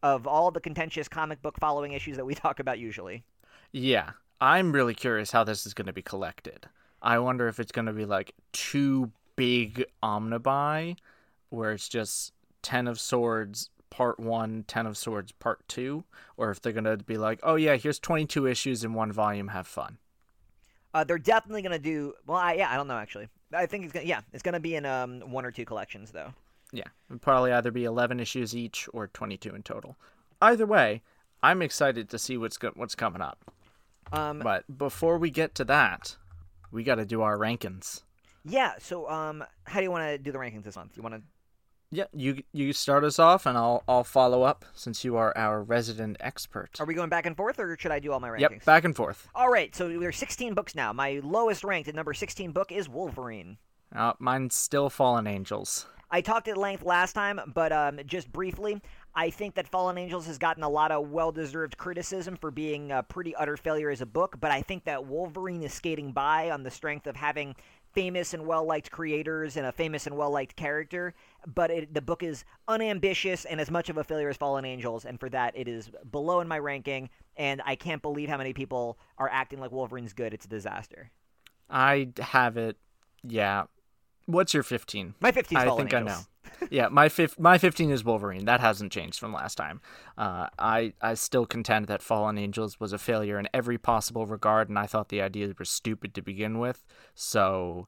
of all the contentious comic book following issues that we talk about usually. Yeah, I'm really curious how this is going to be collected. I wonder if it's going to be like two big omnibuy, where it's just Ten of Swords Part One, Ten of Swords Part Two, or if they're going to be like, oh yeah, here's 22 issues in one volume, have fun. Uh, they're definitely going to do well. I, yeah, I don't know actually. I think it's gonna, yeah, it's going to be in um, one or two collections though. Yeah, it'd probably either be 11 issues each or 22 in total. Either way, I'm excited to see what's go- what's coming up. Um, But before we get to that, we got to do our rankings. Yeah. So, um, how do you want to do the rankings this month? You want to? Yeah, you you start us off, and I'll I'll follow up since you are our resident expert. Are we going back and forth, or should I do all my rankings? Yep, back and forth. All right. So there's 16 books now. My lowest ranked at number 16 book is Wolverine. Uh, mine's still Fallen Angels. I talked at length last time, but um, just briefly, I think that Fallen Angels has gotten a lot of well-deserved criticism for being a pretty utter failure as a book. But I think that Wolverine is skating by on the strength of having famous and well-liked creators and a famous and well-liked character. But it, the book is unambitious and as much of a failure as Fallen Angels, and for that, it is below in my ranking. And I can't believe how many people are acting like Wolverine's good. It's a disaster. I have it. Yeah. What's your 15? My 15 is I think Angels. I know. yeah, my fif- my 15 is Wolverine. That hasn't changed from last time. Uh, I I still contend that Fallen Angels was a failure in every possible regard, and I thought the ideas were stupid to begin with. So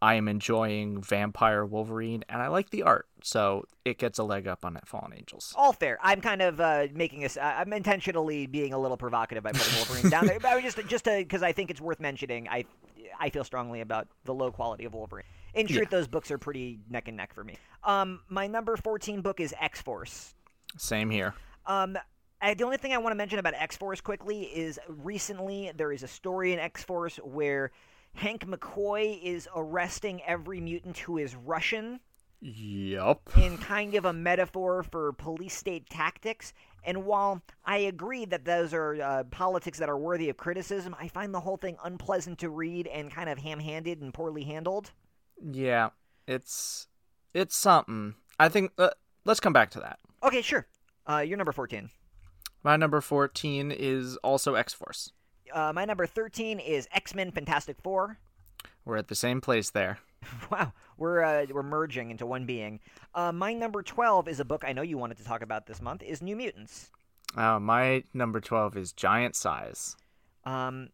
I am enjoying Vampire Wolverine, and I like the art, so it gets a leg up on that Fallen Angels. All fair. I'm kind of uh, making this. I'm intentionally being a little provocative by putting Wolverine down there, but I was just just because I think it's worth mentioning. I I feel strongly about the low quality of Wolverine. In truth, those books are pretty neck and neck for me. Um, my number 14 book is X Force. Same here. Um, I, the only thing I want to mention about X Force quickly is recently there is a story in X Force where Hank McCoy is arresting every mutant who is Russian Yup. in kind of a metaphor for police state tactics. And while I agree that those are uh, politics that are worthy of criticism, I find the whole thing unpleasant to read and kind of ham handed and poorly handled. Yeah, it's it's something. I think uh, let's come back to that. Okay, sure. Uh, you're number 14. My number 14 is also X Force. Uh, my number 13 is X Men Fantastic Four. We're at the same place there. Wow, we're uh, we're merging into one being. Uh, my number 12 is a book I know you wanted to talk about this month. Is New Mutants. Uh, my number 12 is Giant Size. Um,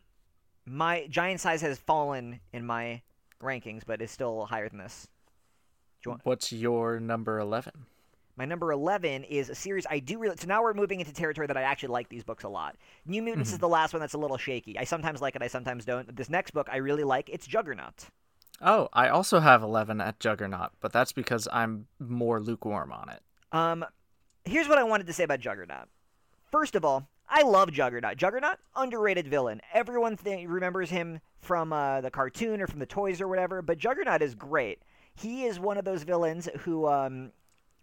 my giant size has fallen in my rankings, but is still higher than this. What's your number 11? My number 11 is a series I do really. So now we're moving into territory that I actually like these books a lot. New Mutants is the last one that's a little shaky. I sometimes like it, I sometimes don't. This next book I really like. It's Juggernaut. Oh, I also have 11 at Juggernaut, but that's because I'm more lukewarm on it. Um, here's what I wanted to say about Juggernaut. First of all, I love Juggernaut. Juggernaut, underrated villain. Everyone th- remembers him from uh, the cartoon or from the toys or whatever, but Juggernaut is great. He is one of those villains who um,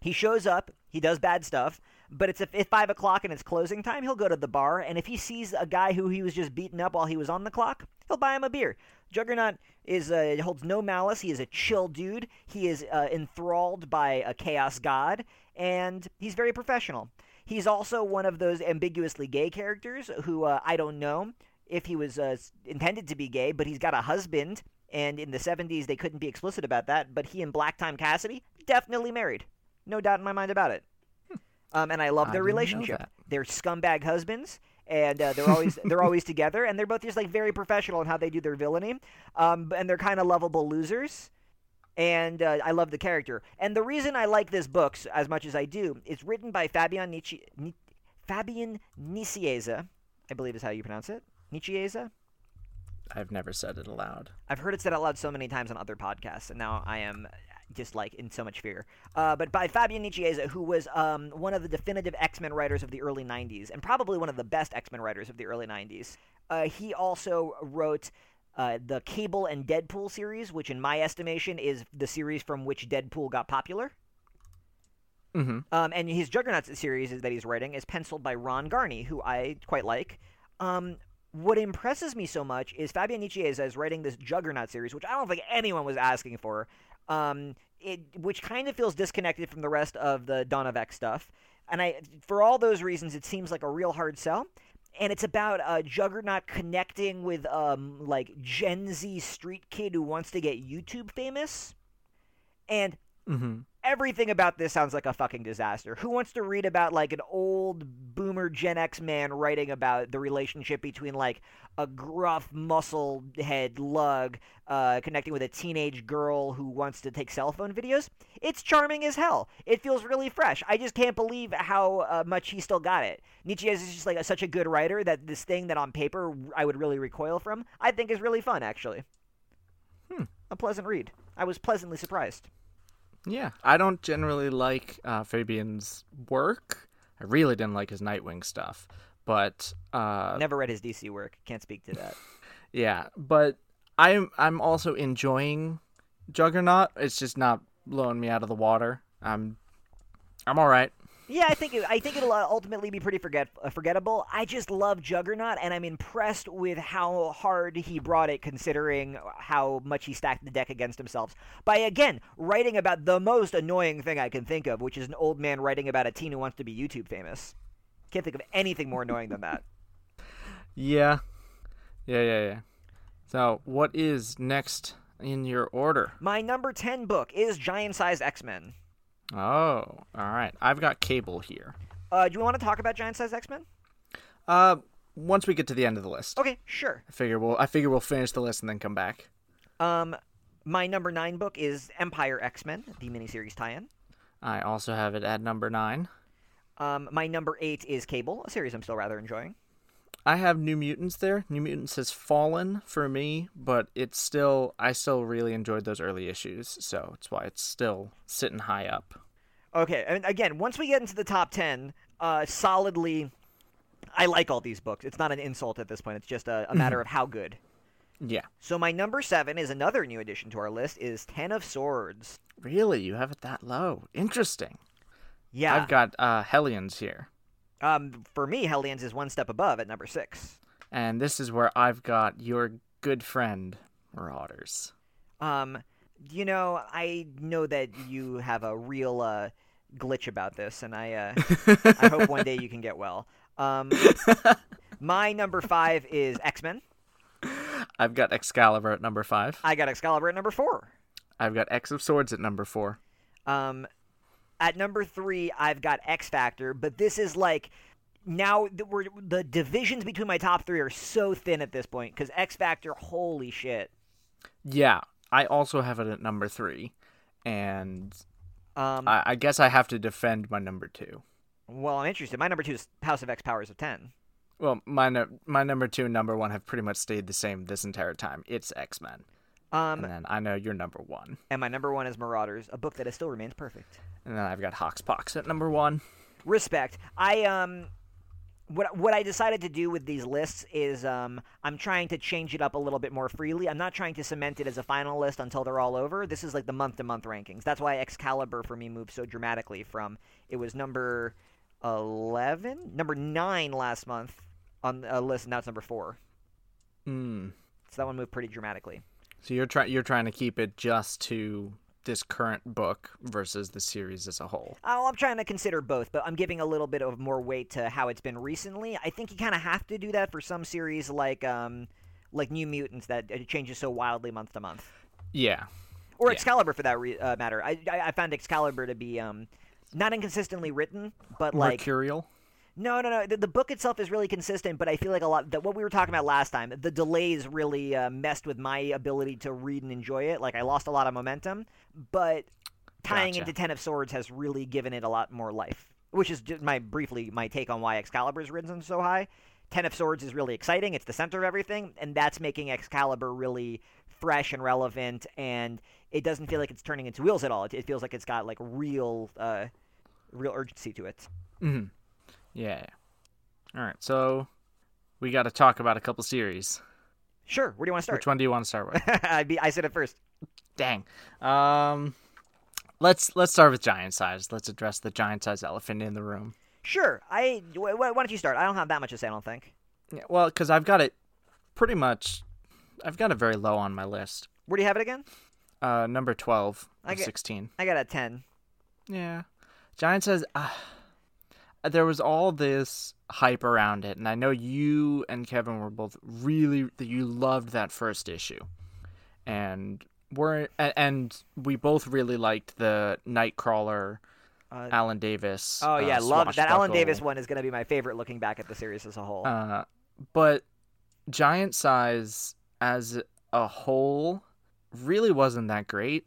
he shows up, he does bad stuff, but it's at five o'clock and it's closing time. He'll go to the bar, and if he sees a guy who he was just beating up while he was on the clock, he'll buy him a beer. Juggernaut is uh, holds no malice. He is a chill dude. He is uh, enthralled by a chaos god, and he's very professional. He's also one of those ambiguously gay characters who uh, I don't know if he was uh, intended to be gay, but he's got a husband, and in the 70s they couldn't be explicit about that, but he and Black Tom Cassidy definitely married. No doubt in my mind about it. Um, and I love their didn't relationship. They're scumbag husbands, and uh, they're always they're always together, and they're both just like very professional in how they do their villainy. Um, and they're kind of lovable losers. And uh, I love the character. And the reason I like this book as much as I do is written by Fabian Nietzsche, Ni- Fabian Nicieza, I believe is how you pronounce it. Nicieza. I've never said it aloud. I've heard it said out loud so many times on other podcasts, and now I am just like in so much fear. Uh, but by Fabian Nicieza, who was um, one of the definitive X Men writers of the early '90s, and probably one of the best X Men writers of the early '90s. Uh, he also wrote. Uh, the Cable and Deadpool series, which in my estimation is the series from which Deadpool got popular. Mm-hmm. Um, and his Juggernaut series that he's writing is penciled by Ron Garney, who I quite like. Um, what impresses me so much is Fabian Nicieza is writing this Juggernaut series, which I don't think anyone was asking for. Um, it, which kind of feels disconnected from the rest of the Dawn of X stuff. And I, for all those reasons, it seems like a real hard sell. And it's about uh, Juggernaut connecting with um, like Gen Z street kid who wants to get YouTube famous. And Mm-hmm. everything about this sounds like a fucking disaster. Who wants to read about like an old boomer Gen X man writing about the relationship between like a gruff muscle head lug uh, connecting with a teenage girl who wants to take cell phone videos? It's charming as hell. It feels really fresh. I just can't believe how uh, much he still got it. Nietzsche is just like a, such a good writer that this thing that on paper I would really recoil from, I think is really fun actually. Hmm. A pleasant read. I was pleasantly surprised. Yeah, I don't generally like uh, Fabian's work. I really didn't like his Nightwing stuff, but uh, Never read his DC work. Can't speak to that. yeah, but I'm I'm also enjoying Juggernaut. It's just not blowing me out of the water. I'm I'm all right. yeah, I think it, I think it'll ultimately be pretty forget uh, forgettable. I just love Juggernaut, and I'm impressed with how hard he brought it, considering how much he stacked the deck against himself by again writing about the most annoying thing I can think of, which is an old man writing about a teen who wants to be YouTube famous. Can't think of anything more annoying than that. Yeah, yeah, yeah, yeah. So, what is next in your order? My number ten book is Giant Size X Men. Oh, all right. I've got Cable here. Uh, do you want to talk about Giant Size X Men? Uh, once we get to the end of the list, Okay, sure. I figure we'll I figure we'll finish the list and then come back. Um, My number nine book is Empire X Men, the miniseries tie-in. I also have it at number nine. Um, my number eight is Cable, a series I'm still rather enjoying. I have New Mutants there. New Mutants has fallen for me, but it's still I still really enjoyed those early issues, so it's why it's still sitting high up. Okay, and again, once we get into the top ten, uh, solidly, I like all these books. It's not an insult at this point. It's just a, a matter of how good. Yeah. So my number seven is another new addition to our list. Is Ten of Swords. Really? You have it that low. Interesting. Yeah. I've got uh Hellions here. Um, for me, Hellions is one step above at number six. And this is where I've got your good friend Marauders. Um, you know, I know that you have a real uh, glitch about this, and I uh, I hope one day you can get well. Um, my number five is X Men. I've got Excalibur at number five. I got Excalibur at number four. I've got X of Swords at number four. Um, at number three, I've got X Factor, but this is like now the, we're, the divisions between my top three are so thin at this point because X Factor, holy shit. Yeah, I also have it at number three, and Um, I, I guess I have to defend my number two. well, I'm interested. My number two is House of X Powers of Ten. Well, my no- my number two and number one have pretty much stayed the same this entire time. It's X Men, Um, and then I know you're number one, and my number one is Marauders, a book that still remains perfect. and then I've got Hoxpox at number one. Respect. I um, what what I decided to do with these lists is um, I'm trying to change it up a little bit more freely. I'm not trying to cement it as a final list until they're all over. This is like the month to month rankings. That's why Excalibur for me moved so dramatically from it was number eleven, number nine last month on a list, and now it's number four. Hmm. So that one moved pretty dramatically. So you're trying you're trying to keep it just to this current book versus the series as a whole. Oh, I'm trying to consider both, but I'm giving a little bit of more weight to how it's been recently. I think you kind of have to do that for some series like um, like New Mutants that it changes so wildly month to month, Yeah. or Yeah. Excalibur for that re- uh, matter. I, I I found Excalibur to be um, not inconsistently written, but like Mercurial. No, no, no. The, the book itself is really consistent, but I feel like a lot that what we were talking about last time, the delays really uh, messed with my ability to read and enjoy it. Like I lost a lot of momentum, but tying Gotcha. into Ten of Swords has really given it a lot more life. Which is just my briefly my take on why Excalibur is risen so high. Ten of Swords is really exciting; it's the center of everything, and that's making Excalibur really fresh and relevant. And it doesn't feel like it's turning into wheels at all. It, it feels like it's got like real, uh, real urgency to it. hmm Yeah. All right. So we got to talk about a couple series. Sure. Where do you want to start? Which one do you want to start with? I be I said it first. Dang. Um, let's let's start with giant size. Let's address the giant size elephant in the room. Sure. I wh- wh- why don't you start? I don't have that much to say. I don't think. Yeah, well, because I've got it pretty much. I've got it very low on my list. Where do you have it again? Uh, number twelve I of get- sixteen. I got a ten. Yeah. Giant says uh, there was all this hype around it, and I know you and Kevin were both really that you loved that first issue, and we're and we both really liked the Nightcrawler, Uh, Alan Davis. oh uh, yeah, love that. Alan. Davis one is going to be my favorite looking back at the series as a whole. Uh, but giant size as a whole really wasn't that great.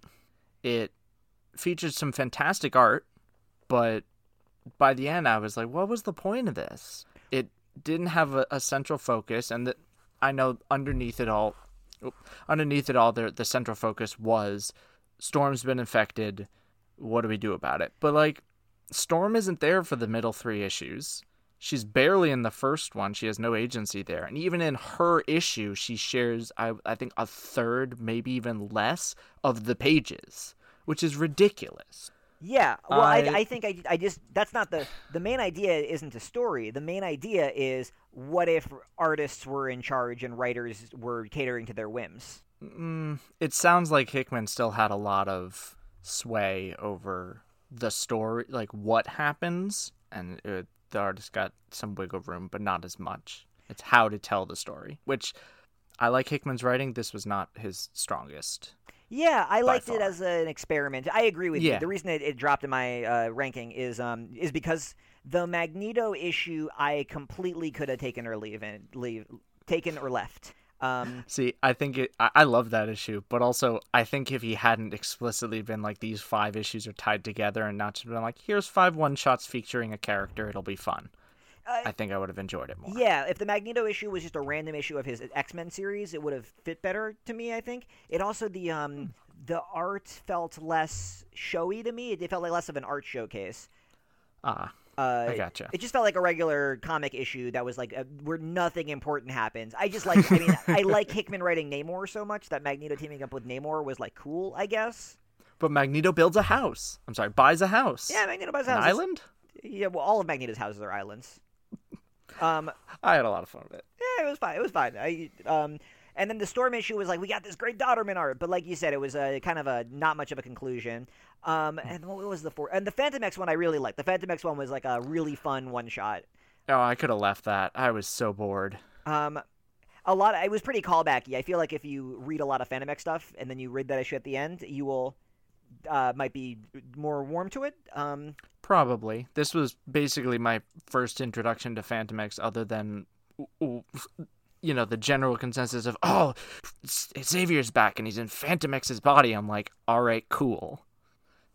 It featured some fantastic art, but by the end, I was like, what was the point of this? It didn't have a, a central focus, and that I know underneath it all, underneath it all, the the central focus was Storm's been infected. What do we do about it? But like, Storm isn't there for the middle three issues. She's barely in the first one. She has no agency there. And even in her issue, she shares, I, I think, a third, maybe even less, of the pages, which is ridiculous. Yeah. Well, I, I- I think I, I just that's not the the main idea. Isn't a story. The main idea is what if artists were in charge and writers were catering to their whims. Mm, it sounds like Hickman still had a lot of sway over the story, like what happens, and it, the artist got some wiggle room, but not as much. It's how to tell the story, which I like Hickman's writing. This was not his strongest. Yeah, I liked it far. as an experiment. I agree with you. Yeah. The reason it, it dropped in my uh, ranking is um is because the Magneto issue I completely could have taken or leave and leave taken or left. Um, See, I think it. I, I love that issue, but also I think if he hadn't explicitly been like these five issues are tied together and not just been like here's five one shots featuring a character, it'll be fun. Uh, I think I would have enjoyed it more. Yeah, if the Magneto issue was just a random issue of his X Men series, it would have fit better to me. I think it also the um the art felt less showy to me. It felt like less of an art showcase. Ah, Uh, I gotcha. It just felt like a regular comic issue that was like uh where nothing important happens. I just like, I mean, I like Hickman writing Namor so much that Magneto teaming up with Namor was like cool, I guess. but Magneto builds a house. I'm sorry, buys a house. Yeah, Magneto buys An houses. island. Yeah, well, all of Magneto's houses are islands. Um, I had a lot of fun with it. yeah, it was fine. It was fine. I um, and then the storm issue was like we got this great Dauterman art, but like you said, it was a kind of a not much of a conclusion. Um, and what was the four? And the Fantomex one I really liked. The Fantomex one was like a really fun one shot. Oh, I could have left that. I was so bored. Um, a lot. it was pretty callbacky. I feel like if you read a lot of Fantomex stuff and then you read that issue at the end, you will uh, might be more warm to it. Um, Probably. This was basically my first introduction to Fantomex, other than, you know, the general consensus of, oh, Xavier's back and he's in Fantomex's body. I'm like, all right, cool.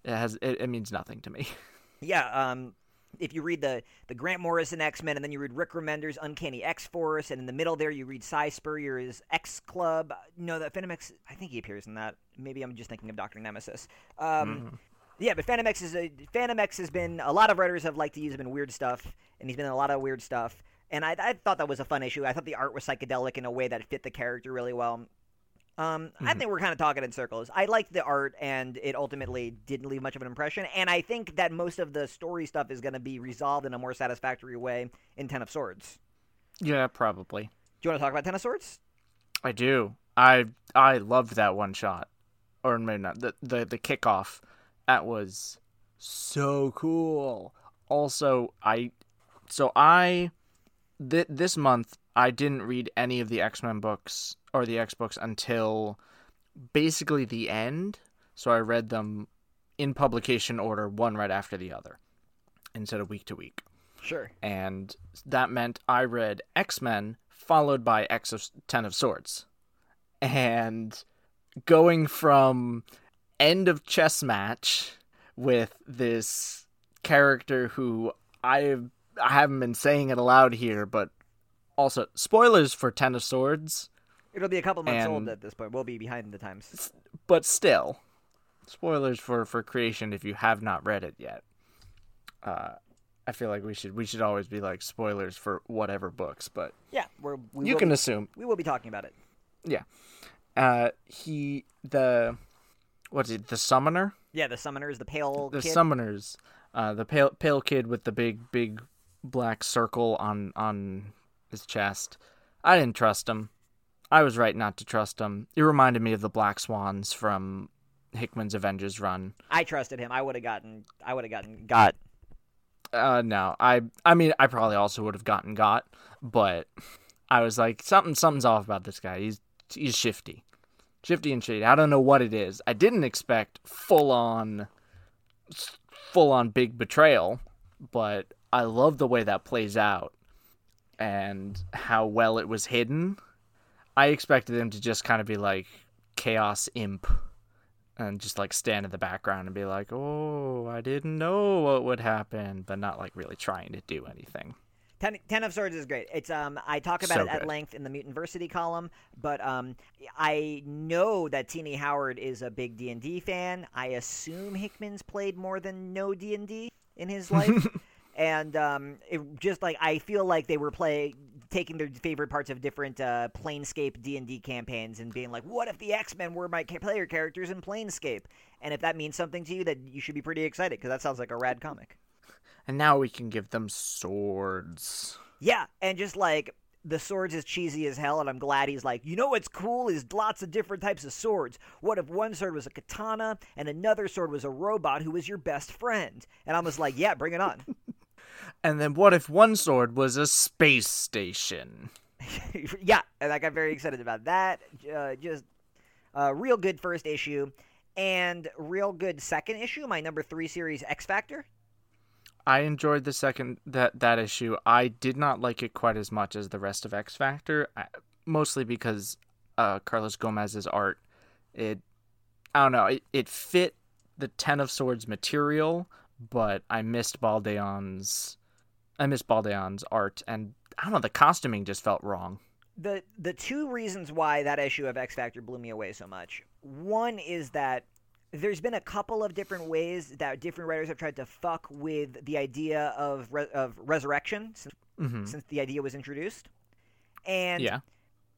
It has it, it means nothing to me. yeah. Um, if you read the the Grant Morrison X Men and then you read Rick Remender's Uncanny X Force, and in the middle there you read Si Spurrier's X Club. No, that Fantomex. I think he appears in that. Maybe I'm just thinking of Doctor Nemesis. Um, Yeah, but Fantomex is a, Fantomex has been a lot of writers have liked to use him in weird stuff, and he's been in a lot of weird stuff. And I, I thought that was a fun issue. I thought the art was psychedelic in a way that fit the character really well. Um, I think we're kind of talking in circles. I liked the art, and it ultimately didn't leave much of an impression. And I think that most of the story stuff is going to be resolved in a more satisfactory way in Ten of Swords. yeah, probably. Do you want to talk about Ten of Swords? I do. I I loved that one shot, or maybe not the the the kickoff. That was so cool. Also, I so I th- this month I didn't read any of the X Men books or the X books until basically the end. So I read them in publication order, one right after the other, instead of week to week Sure. and that meant I read X Men followed by X of Ten of Swords, and going from end of chess match with this character who I I haven't been saying it aloud here, but also spoilers for Ten of Swords, It'll be a couple months old at this point. We'll be behind the times. but still spoilers for for creation if you have not read it yet. Uh, I feel like we should we should always be like spoilers for whatever books, but Yeah, we're, we you can be, assume we will be talking about it. Yeah. Uh he the what's it, the summoner? Yeah, the summoners, the pale The kid. summoners. Uh the pale pale kid with the big big black circle on on his chest. I didn't trust him. I was right not to trust him. It reminded me of the Black Swans from Hickman's Avengers run. I trusted him. I would have gotten. I would have gotten got. Uh no. I I mean I probably also would have gotten got, but I was like something something's off about this guy. He's he's shifty. Shifty and shady. I don't know what it is. I didn't expect full on full on big betrayal, but I love the way that plays out and how well it was hidden. I expected him to just kind of be like chaos imp and just like stand in the background and be like, "Oh, I didn't know what would happen," but not like really trying to do anything. Ten, Ten of Swords is great. It's um I talk about So it at good. length in the Mutantversity column, but um I know that Tini Howard is a big D and D fan. I assume Hickman's played more than no D and D in his life, and um it just like I feel like they were play taking their favorite parts of different uh, Planescape D and D campaigns and being like, what if the X Men were my ca- player characters in Planescape? And if that means something to you, then you should be pretty excited because that sounds like a rad comic. And now we can give them swords. Yeah, and just like the swords is cheesy as hell, and I'm glad he's like, you know what's cool is lots of different types of swords. What if one sword was a katana and another sword was a robot who was your best friend? And I was like, yeah, bring it on. And then what if one sword was a space station? yeah, and I got very excited about that. Uh, just uh, real good first issue, and real good second issue. My number three series, X Factor. I enjoyed the second that that issue. I did not like it quite as much as the rest of X Factor. I, mostly because uh, Carlos Gomez's art. It, I don't know, it, it fit the Ten of Swords material, but I missed Baldeon's, I missed Baldeon's art, and I don't know, the costuming just felt wrong. the the two reasons why that issue of X Factor blew me away so much. One is that there's been a couple of different ways that different writers have tried to fuck with the idea of re- of resurrection since, hmm since the idea was introduced, and Yeah.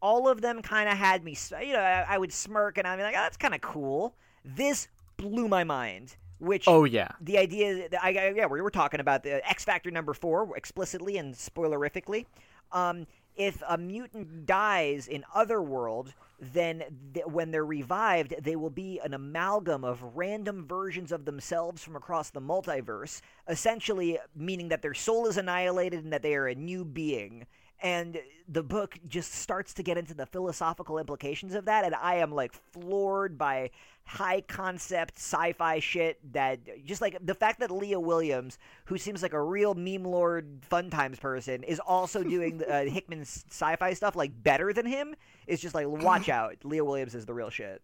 all of them kind of had me. You know, I, I would smirk and I'd be like, "Oh, that's kind of cool." This blew my mind. Which Oh yeah. the idea that I, I yeah we were talking about the X Factor number four explicitly and spoilerifically. Um, if a mutant dies in Otherworld, then th- when they're revived, they will be an amalgam of random versions of themselves from across the multiverse, essentially meaning that their soul is annihilated and that they are a new being. And the book just starts to get into the philosophical implications of that, and I am like floored by high concept sci-fi shit that just like the fact that Leah Williams, who seems like a real meme lord fun times person, is also doing uh, Hickman's sci-fi stuff like better than him is just like watch out. Leah Williams is the real shit.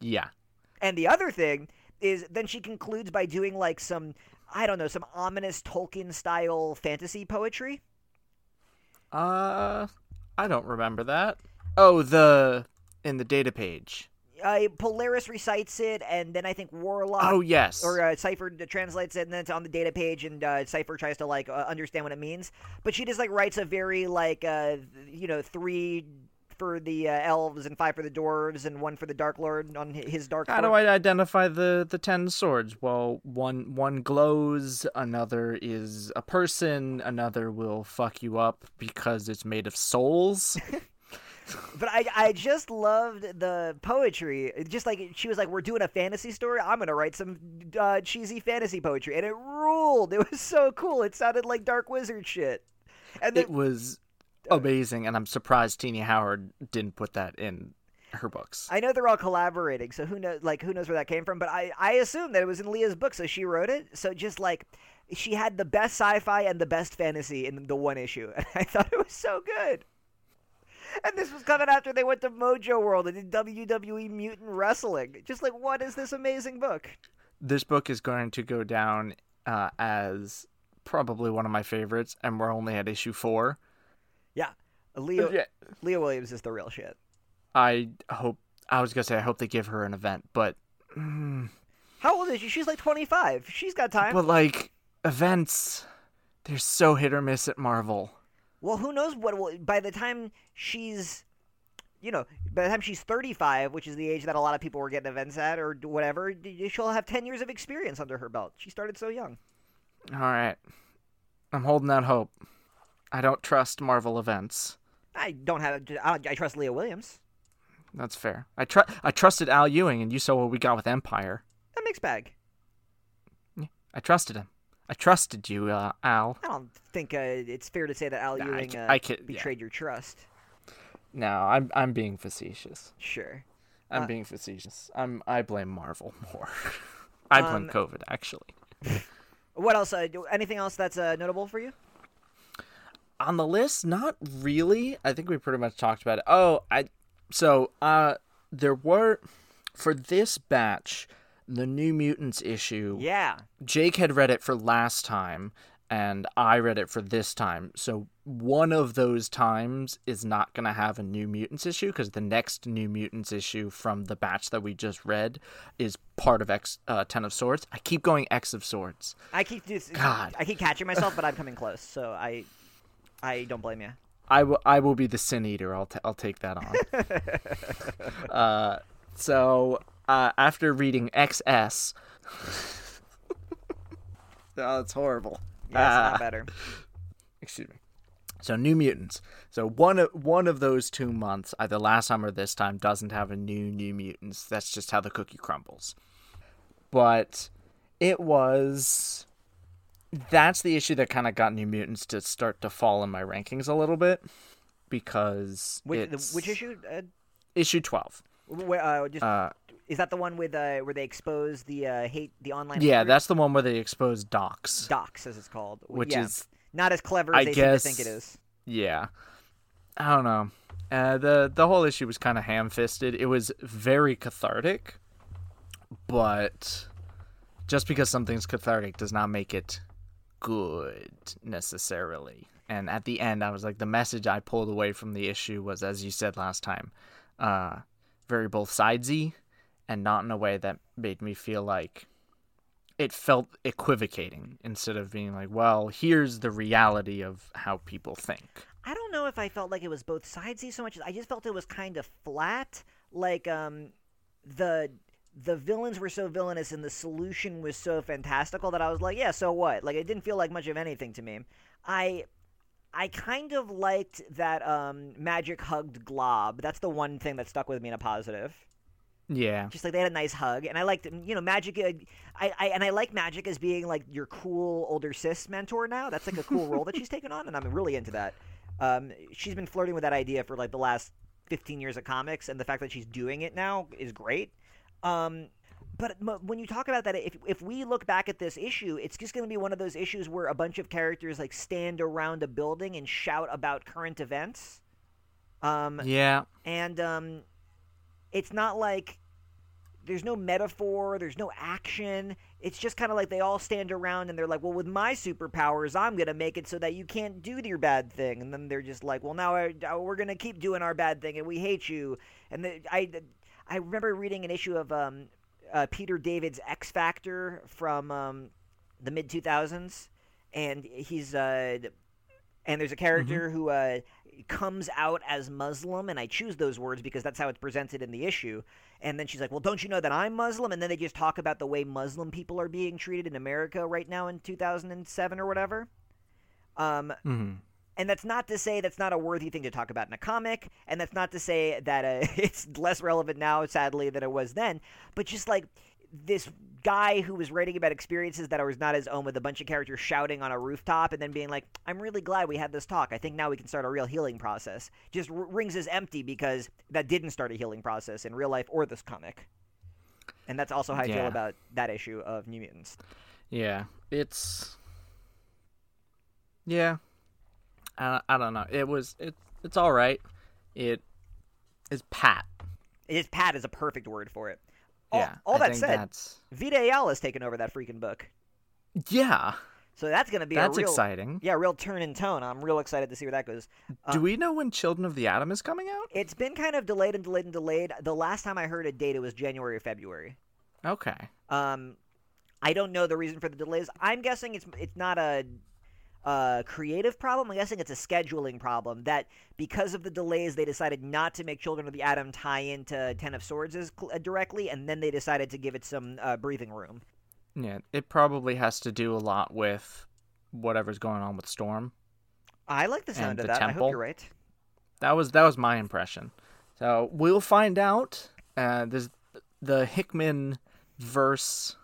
Yeah. And the other thing is then she concludes by doing like some I don't know, some ominous Tolkien style fantasy poetry. Uh, I don't remember that. Oh, the in the data page. Uh, Polaris recites it, and then I think Warlock Oh yes. or uh, Cypher translates it, and then it's on the data page, and uh, Cypher tries to like uh, understand what it means. But she just like writes a very like uh, you know three for the uh, elves and five for the dwarves and one for the Dark Lord on his dark. How do I identify the the ten swords? Well, one one glows, another is a person, another will fuck you up because it's made of souls. But I I just loved the poetry. Just like she was like, we're doing a fantasy story. I'm gonna write some uh, cheesy fantasy poetry, and it ruled. It was so cool. It sounded like Dark Wizard shit. And then, it was amazing, and I'm surprised Tini Howard didn't put that in her books. I know they're all collaborating, so who knows? Like, who knows where that came from? But I, I assume that it was in Leah's book, so she wrote it. So just like, she had the best sci-fi and the best fantasy in the one issue, and I thought it was so good. And this was coming after they went to Mojo World and did WWE Mutant Wrestling. Just like, what is this amazing book? This book is going to go down uh, as probably one of my favorites, and we're only at issue four. Yeah, Leah, Williams is the real shit. I hope. I was gonna say I hope they give her an event, but mm, How old is she? She's like 25. She's got time. but like events, they're so hit or miss at Marvel. Well, who knows what will by the time she's you know, by the time she's 35, which is the age that a lot of people were getting events at or whatever, she'll have 10 years of experience under her belt. She started so young. All right, I'm holding out hope. I don't trust Marvel events. I don't have I, I trust Leah Williams. That's fair. I tr- I trusted Al Ewing, and you saw what we got with Empire. A mixed bag. I trusted him. I trusted you, uh, Al. I don't think uh, it's fair to say that Al Nah, I Ewing uh, I yeah. betrayed your trust. No, I'm I'm being facetious. Sure. I'm Uh, being facetious. I'm I blame Marvel more. I blame Um, COVID actually. What else? Uh, anything else that's uh, notable for you? On the list, not really. I think we pretty much talked about it. Oh, I so uh there were for this batch the New Mutants issue. Yeah. Jake had read it for last time and I read it for this time. So one of those times is not going to have a New Mutants issue because the next New Mutants issue from the batch that we just read is part of X uh, Ten of Swords. I keep going X of Swords. I keep this, God. I keep catching myself, but I'm coming close, so I I don't blame you. I will I will be the Sin Eater. I'll t- I'll take that on. uh, so uh, after reading XS, oh, it's horrible. Yeah, it's Ah. not better. excuse me. So New Mutants. So one of one of those two months, either last time or this time, doesn't have a new New Mutants. That's just how the cookie crumbles. But it was. That's the issue that kind of got New Mutants to start to fall in my rankings a little bit because Which, the, which issue? Uh, issue twelve. where, uh, just, Uh, is that the one with uh, where they expose the uh, hate the online? yeah, that's the one where they expose docs, Docs, as it's called. which yeah. is not as clever as I they guess- think it is. Yeah. I don't know. Uh, the the whole issue was kind of ham-fisted. It was very cathartic, but just because something's cathartic does not make it good necessarily. And at the end, I was like, the message I pulled away from the issue was, as you said last time, uh, very both sidesy, and not in a way that made me feel like it felt equivocating instead of being like, well, here's the reality of how people think. I don't know if I felt like it was both sidesy so much as I just felt it was kind of flat. Like um, the the villains were so villainous and the solution was so fantastical that I was like, yeah, so what? Like it didn't feel like much of anything to me. I I kind of liked that um, Magik hugged Glob. That's the one thing that stuck with me in a positive. Yeah. Just like they had a nice hug, and I liked, you know, Magik. Uh, I, I and I like Magik as being like your cool older sis mentor now. That's like a cool role that she's taken on, and I'm really into that. Um, she's been flirting with that idea for like the last 15 years of comics, and the fact that she's doing it now is great. Um, but when you talk about that, if if we look back at this issue, it's just going to be one of those issues where a bunch of characters like stand around a building and shout about current events. Um, yeah, and um, it's not like there's no metaphor, there's no action. It's just kind of like they all stand around and they're like, "Well, with my superpowers, I'm gonna make it so that you can't do your bad thing." And then they're just like, "Well, now I, we're gonna keep doing our bad thing, and we hate you." And the, I, I remember reading an issue of um, uh, Peter David's X Factor from um, the mid 2000s, and he's uh, and there's a character mm-hmm. who uh, comes out as Muslim, and I choose those words because that's how it's presented in the issue. And then she's like, "Well, don't you know that I'm Muslim?" And then they just talk about the way Muslim people are being treated in America right now in 2007 or whatever. Um, mm-hmm and that's not to say that's not a worthy thing to talk about in a comic, and that's not to say that uh, it's less relevant now, sadly, than it was then. But just like this guy who was writing about experiences that was not his own with a bunch of characters shouting on a rooftop and then being like, I'm really glad we had this talk. I think now we can start a real healing process. Just r- rings as empty because that didn't start a healing process in real life or this comic. And that's also how I yeah. feel about that issue of New Mutants. Yeah, it's. Yeah, I, I don't know. It was it it's all right. It is pat. It is pat is a perfect word for it. All, yeah. All I that said, that's... Vita Ayala's taken over that freaking book. Yeah. So that's going to be that's real, exciting. Yeah, real turn in tone. I'm real excited to see where that goes. Do we know when Children of the Atom is coming out? It's been kind of delayed and delayed and delayed. The last time I heard a date, it was January or February. Okay. Um, I don't know the reason for the delays. I'm guessing it's it's not a uh, creative problem. I'm guessing it's a scheduling problem that because of the delays, they decided not to make Children of the Atom tie into Ten of Swords as uh, directly, and then they decided to give it some uh, breathing room. Yeah, it probably has to do a lot with whatever's going on with Storm. I like the sound of the that. temple. I hope you're right. That was that was my impression. So we'll find out. Uh, this the Hickman verse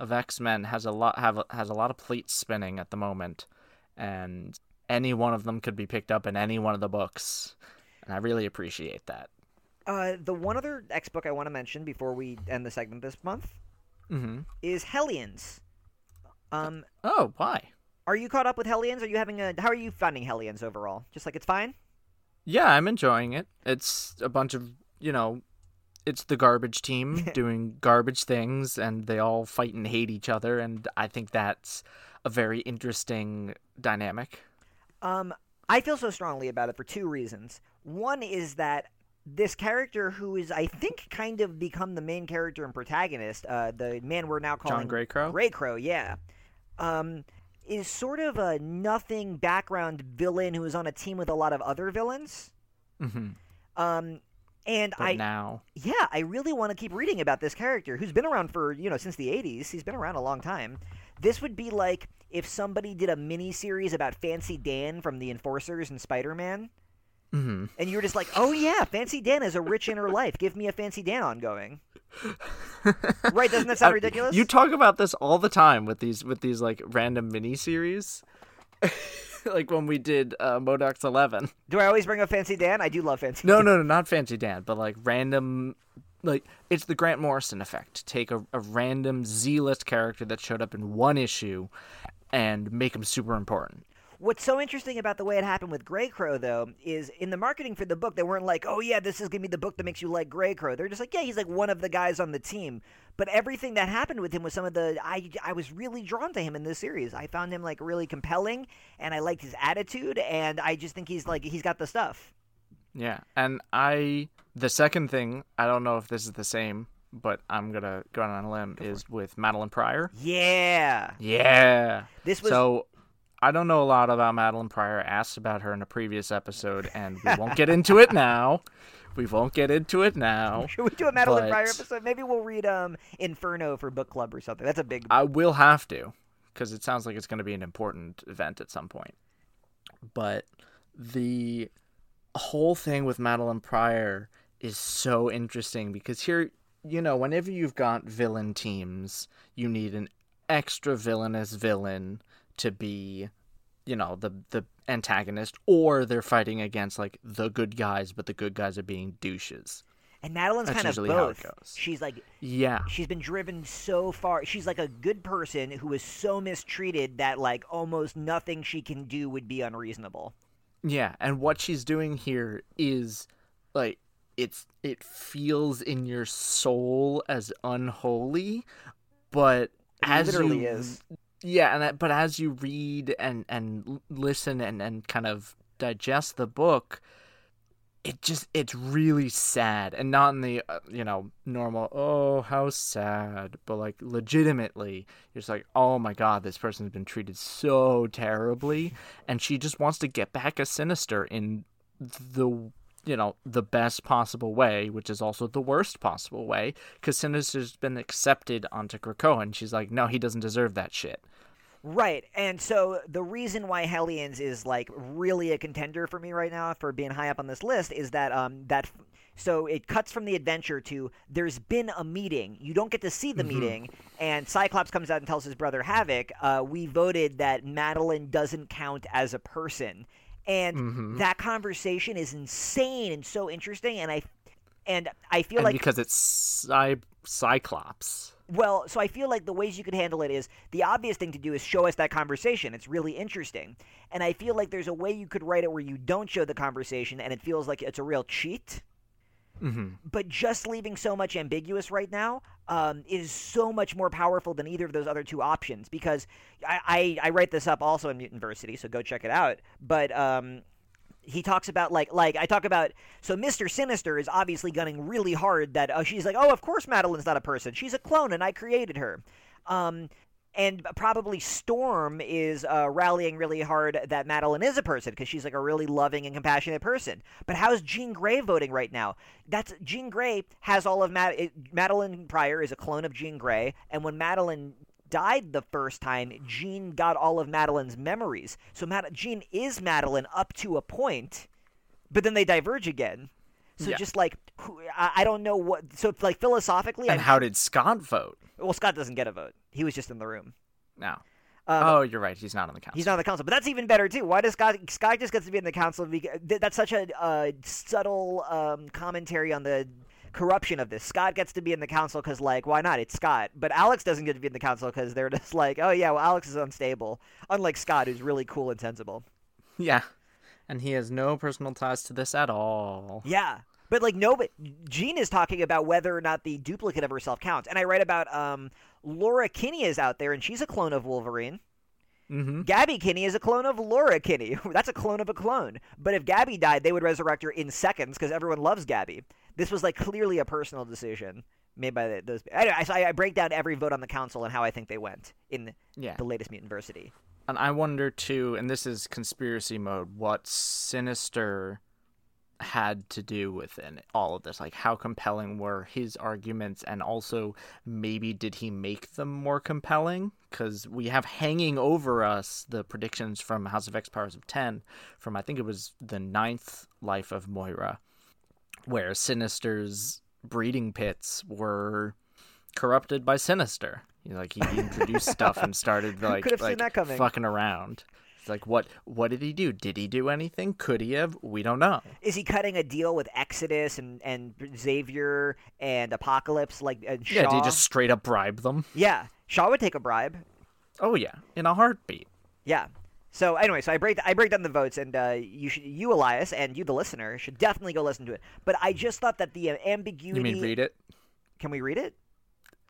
of X Men has a lot have has a lot of plates spinning at the moment and any one of them could be picked up in any one of the books, and I really appreciate that. Uh, the one other X book I want to mention before we end the segment this month mm-hmm. is Hellions. Um, oh, why? Are you caught up with Hellions? Are you having a? How are you finding Hellions overall? Just like it's fine. Yeah, I'm enjoying it. It's a bunch of you know, it's the garbage team doing garbage things, and they all fight and hate each other, and I think that's a very interesting dynamic. Um, I feel so strongly about it for two reasons. One is that this character, who is I think kind of become the main character and protagonist, uh, the man we're now calling John Greycrow. Greycrow, yeah, um, is sort of a nothing background villain who is on a team with a lot of other villains. Mm-hmm. Um, and but I now, yeah, I really want to keep reading about this character who's been around for you know since the '80s. He's been around a long time. This would be like if somebody did a mini series about Fancy Dan from the Enforcers and Spider Man. Mm-hmm. And you were just like, oh yeah, Fancy Dan has a rich inner life. Give me a Fancy Dan ongoing. right? Doesn't that sound ridiculous? You talk about this all the time with these with these like random mini series. like when we did uh, Eleven. Do I always bring up Fancy Dan? I do love Fancy. No, Dan. no, no, not Fancy Dan, but like random. Like it's the Grant Morrison effect. Take a, a random Z-list character that showed up in one issue, and make him super important. What's so interesting about the way it happened with Grey Crow, though, is in the marketing for the book, they weren't like, "Oh yeah, this is gonna be the book that makes you like Grey Crow." They're just like, "Yeah, he's like one of the guys on the team." But everything that happened with him was some of the I I was really drawn to him in this series. I found him like really compelling, and I liked his attitude, and I just think he's like he's got the stuff. Yeah, and I the second thing I don't know if this is the same, but I'm gonna go out on a limb is with Madelyne Pryor. Yeah, Yeah. this was So I don't know a lot about Madelyne Pryor. I asked about her in a previous episode, and we won't get into it now. We won't get into it now. Should we do a Madelyne Pryor episode? Maybe we'll read um Inferno for book club or something. That's a big. I will have to, because it sounds like it's going to be an important event at some point. But the whole thing with Madelyne Pryor is so interesting because here, you know, whenever you've got villain teams, you need an extra villainous villain to be, you know, the the antagonist, or they're fighting against like the good guys, but the good guys are being douches. and Madelyne's that's kind of usually how it both. She's like Yeah. she's been driven so far. She's like a good person who is so mistreated that like almost nothing she can do would be unreasonable. Yeah, and what she's doing here is like it's it feels in your soul as unholy, but It as literally you, is. Yeah, and that, but as you read and and listen and and kind of digest the book, it just it's really sad and not in the uh, you know normal oh how sad but like legitimately you're just like oh my god this person's been treated so terribly and she just wants to get back a sinister in the you know the best possible way which is also the worst possible way because sinister's been accepted onto krakoa and she's like no he doesn't deserve that shit. Right, and so the reason why Hellions is like really a contender for me right now for being high up on this list is that um that so it cuts from the adventure to there's been a meeting. You don't get to see the meeting, and Cyclops comes out and tells his brother Havoc, uh, "We voted that Madelyne doesn't count as a person," and Mhm. that conversation is insane and so interesting. And I and I feel and like because it's Cy- cyclops well, so I feel like the ways you could handle it is the obvious thing to do is show us that conversation. It's really interesting. And I feel like there's a way you could write it where you don't show the conversation and it feels like it's a real cheat. Hmm But just leaving so much ambiguous right now um, is so much more powerful than either of those other two options because I, I, I write this up also in Mutantversity, so go check it out. But um, he talks about like like I talk about so Mr. Sinister is obviously gunning really hard that uh, she's like oh of course Madelyne's not a person she's a clone and I created her um and probably Storm is uh, rallying really hard that Madelyne is a person because she's like a really loving and compassionate person. But how's Jean Grey voting right now? That's Jean Grey has all of Mad- Madelyne Pryor is a clone of Jean Grey, and when Madelyne died the first time, Jean got all of Madelyne's memories. So Mad- Jean is Madelyne up to a point, but then they diverge again. So Yeah. just like who, I, I don't know what. So like philosophically, and I'm- how did scott vote well Scott doesn't get a vote. He was just in the room. no Um, oh you're right he's not on the council He's not on the council, but that's even better too. Why does Scott? Scott just gets to be in the council. That's such a uh, subtle um, commentary on the corruption of this. Scott gets to be in the council because, like, why not? It's Scott. But Alex doesn't get to be in the council because they're just like, oh yeah, well Alex is unstable. Unlike Scott, who's really cool and sensible. yeah and he has no personal ties to this at all Yeah. But like no, but Jean is talking about whether or not the duplicate of herself counts, and I write about um, Laura Kinney is out there, and she's a clone of Wolverine. mm-hmm Gabby Kinney is a clone of Laura Kinney. That's a clone of a clone. But if Gabby died, they would resurrect her in seconds because everyone loves Gabby. This was like clearly a personal decision made by the, those. Anyway, so I, I break down every vote on the council and how I think they went in yeah the latest Mutantversity. And I wonder too, and this is conspiracy mode, what Sinister had to do with in all of this. Like, how compelling were his arguments, and also maybe did he make them more compelling? Because we have hanging over us the predictions from House of X Powers of 10, from I think it was the ninth life of Moira, where Sinister's breeding pits were corrupted by Sinister. You know, like he introduced stuff and started like Could have seen like fucking around. It's like what what did he do? Did he do anything? Could he have? We don't know. Is he cutting a deal with Exodus and, and Xavier and Apocalypse like and Shaw? Yeah, did he just straight up bribe them? Yeah, Shaw would take a bribe. Oh yeah, in a heartbeat. Yeah. So anyway, so I break I break down the votes, and uh, you should you Elias and you the listener should definitely go listen to it. But I just thought that the uh, ambiguity. You mean read it? Can we read it?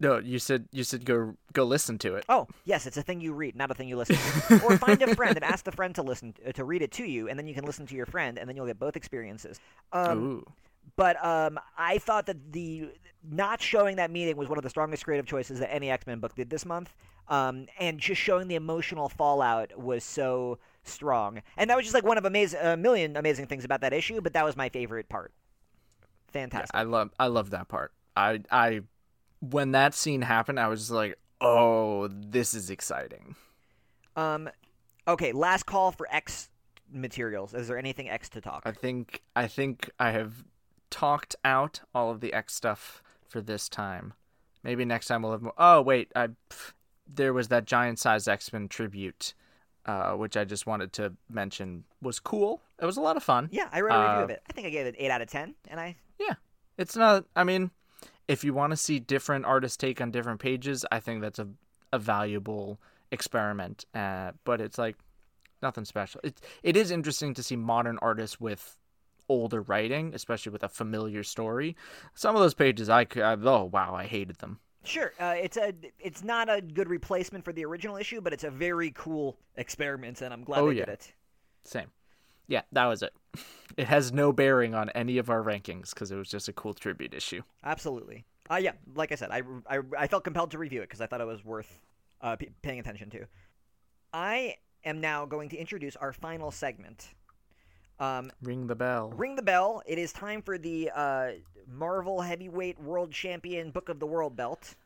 No, you said you said go go listen to it. Oh, yes, it's a thing you read, not a thing you listen to. or find a friend and ask the friend to listen uh, to read it to you, and then you can listen to your friend, and then you'll get both experiences. Um, Ooh. but um, I thought that the not showing that meeting was one of the strongest creative choices that any X Men book did this month. Um, and just showing the emotional fallout was so strong, and that was just like one of amazing, a million amazing things about that issue. But that was my favorite part. Yeah, Fantastic. I love I love that part. I I when that scene happened, I was just like, "Oh, this is exciting." Um, okay, last call for X materials. Is there anything X to talk? I think I think I have talked out all of the X stuff for this time. Maybe next time we'll have more. Oh wait, I pff, there was that giant size X Men tribute, uh, which I just wanted to mention was cool. It was a lot of fun. Yeah, I read a review Uh, of it. I think I gave it eight out of ten, and I Yeah, it's not. I mean, if you want to see different artists take on different pages, I think that's a a valuable experiment. Uh, but it's like nothing special. It it is interesting to see modern artists with older writing, especially with a familiar story. Some of those pages, I could. I, oh wow, I hated them. Sure, uh, it's a it's not a good replacement for the original issue, but it's a very cool experiment, and I'm glad Oh, they yeah. did it. Same. Yeah, that was it. It has no bearing on any of our rankings because it was just a cool tribute issue. Absolutely. Uh, yeah, like I said, I, I, I felt compelled to review it because I thought it was worth uh, p- paying attention to. I am now going to introduce our final segment. Um, Ring the bell. ring the bell. It is time for the uh, Marvel Heavyweight World Champion Book of the World belt,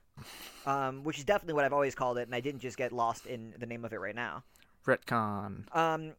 um, which is definitely what I've always called it, and I didn't just get lost in the name of it right now. Retcon. Um,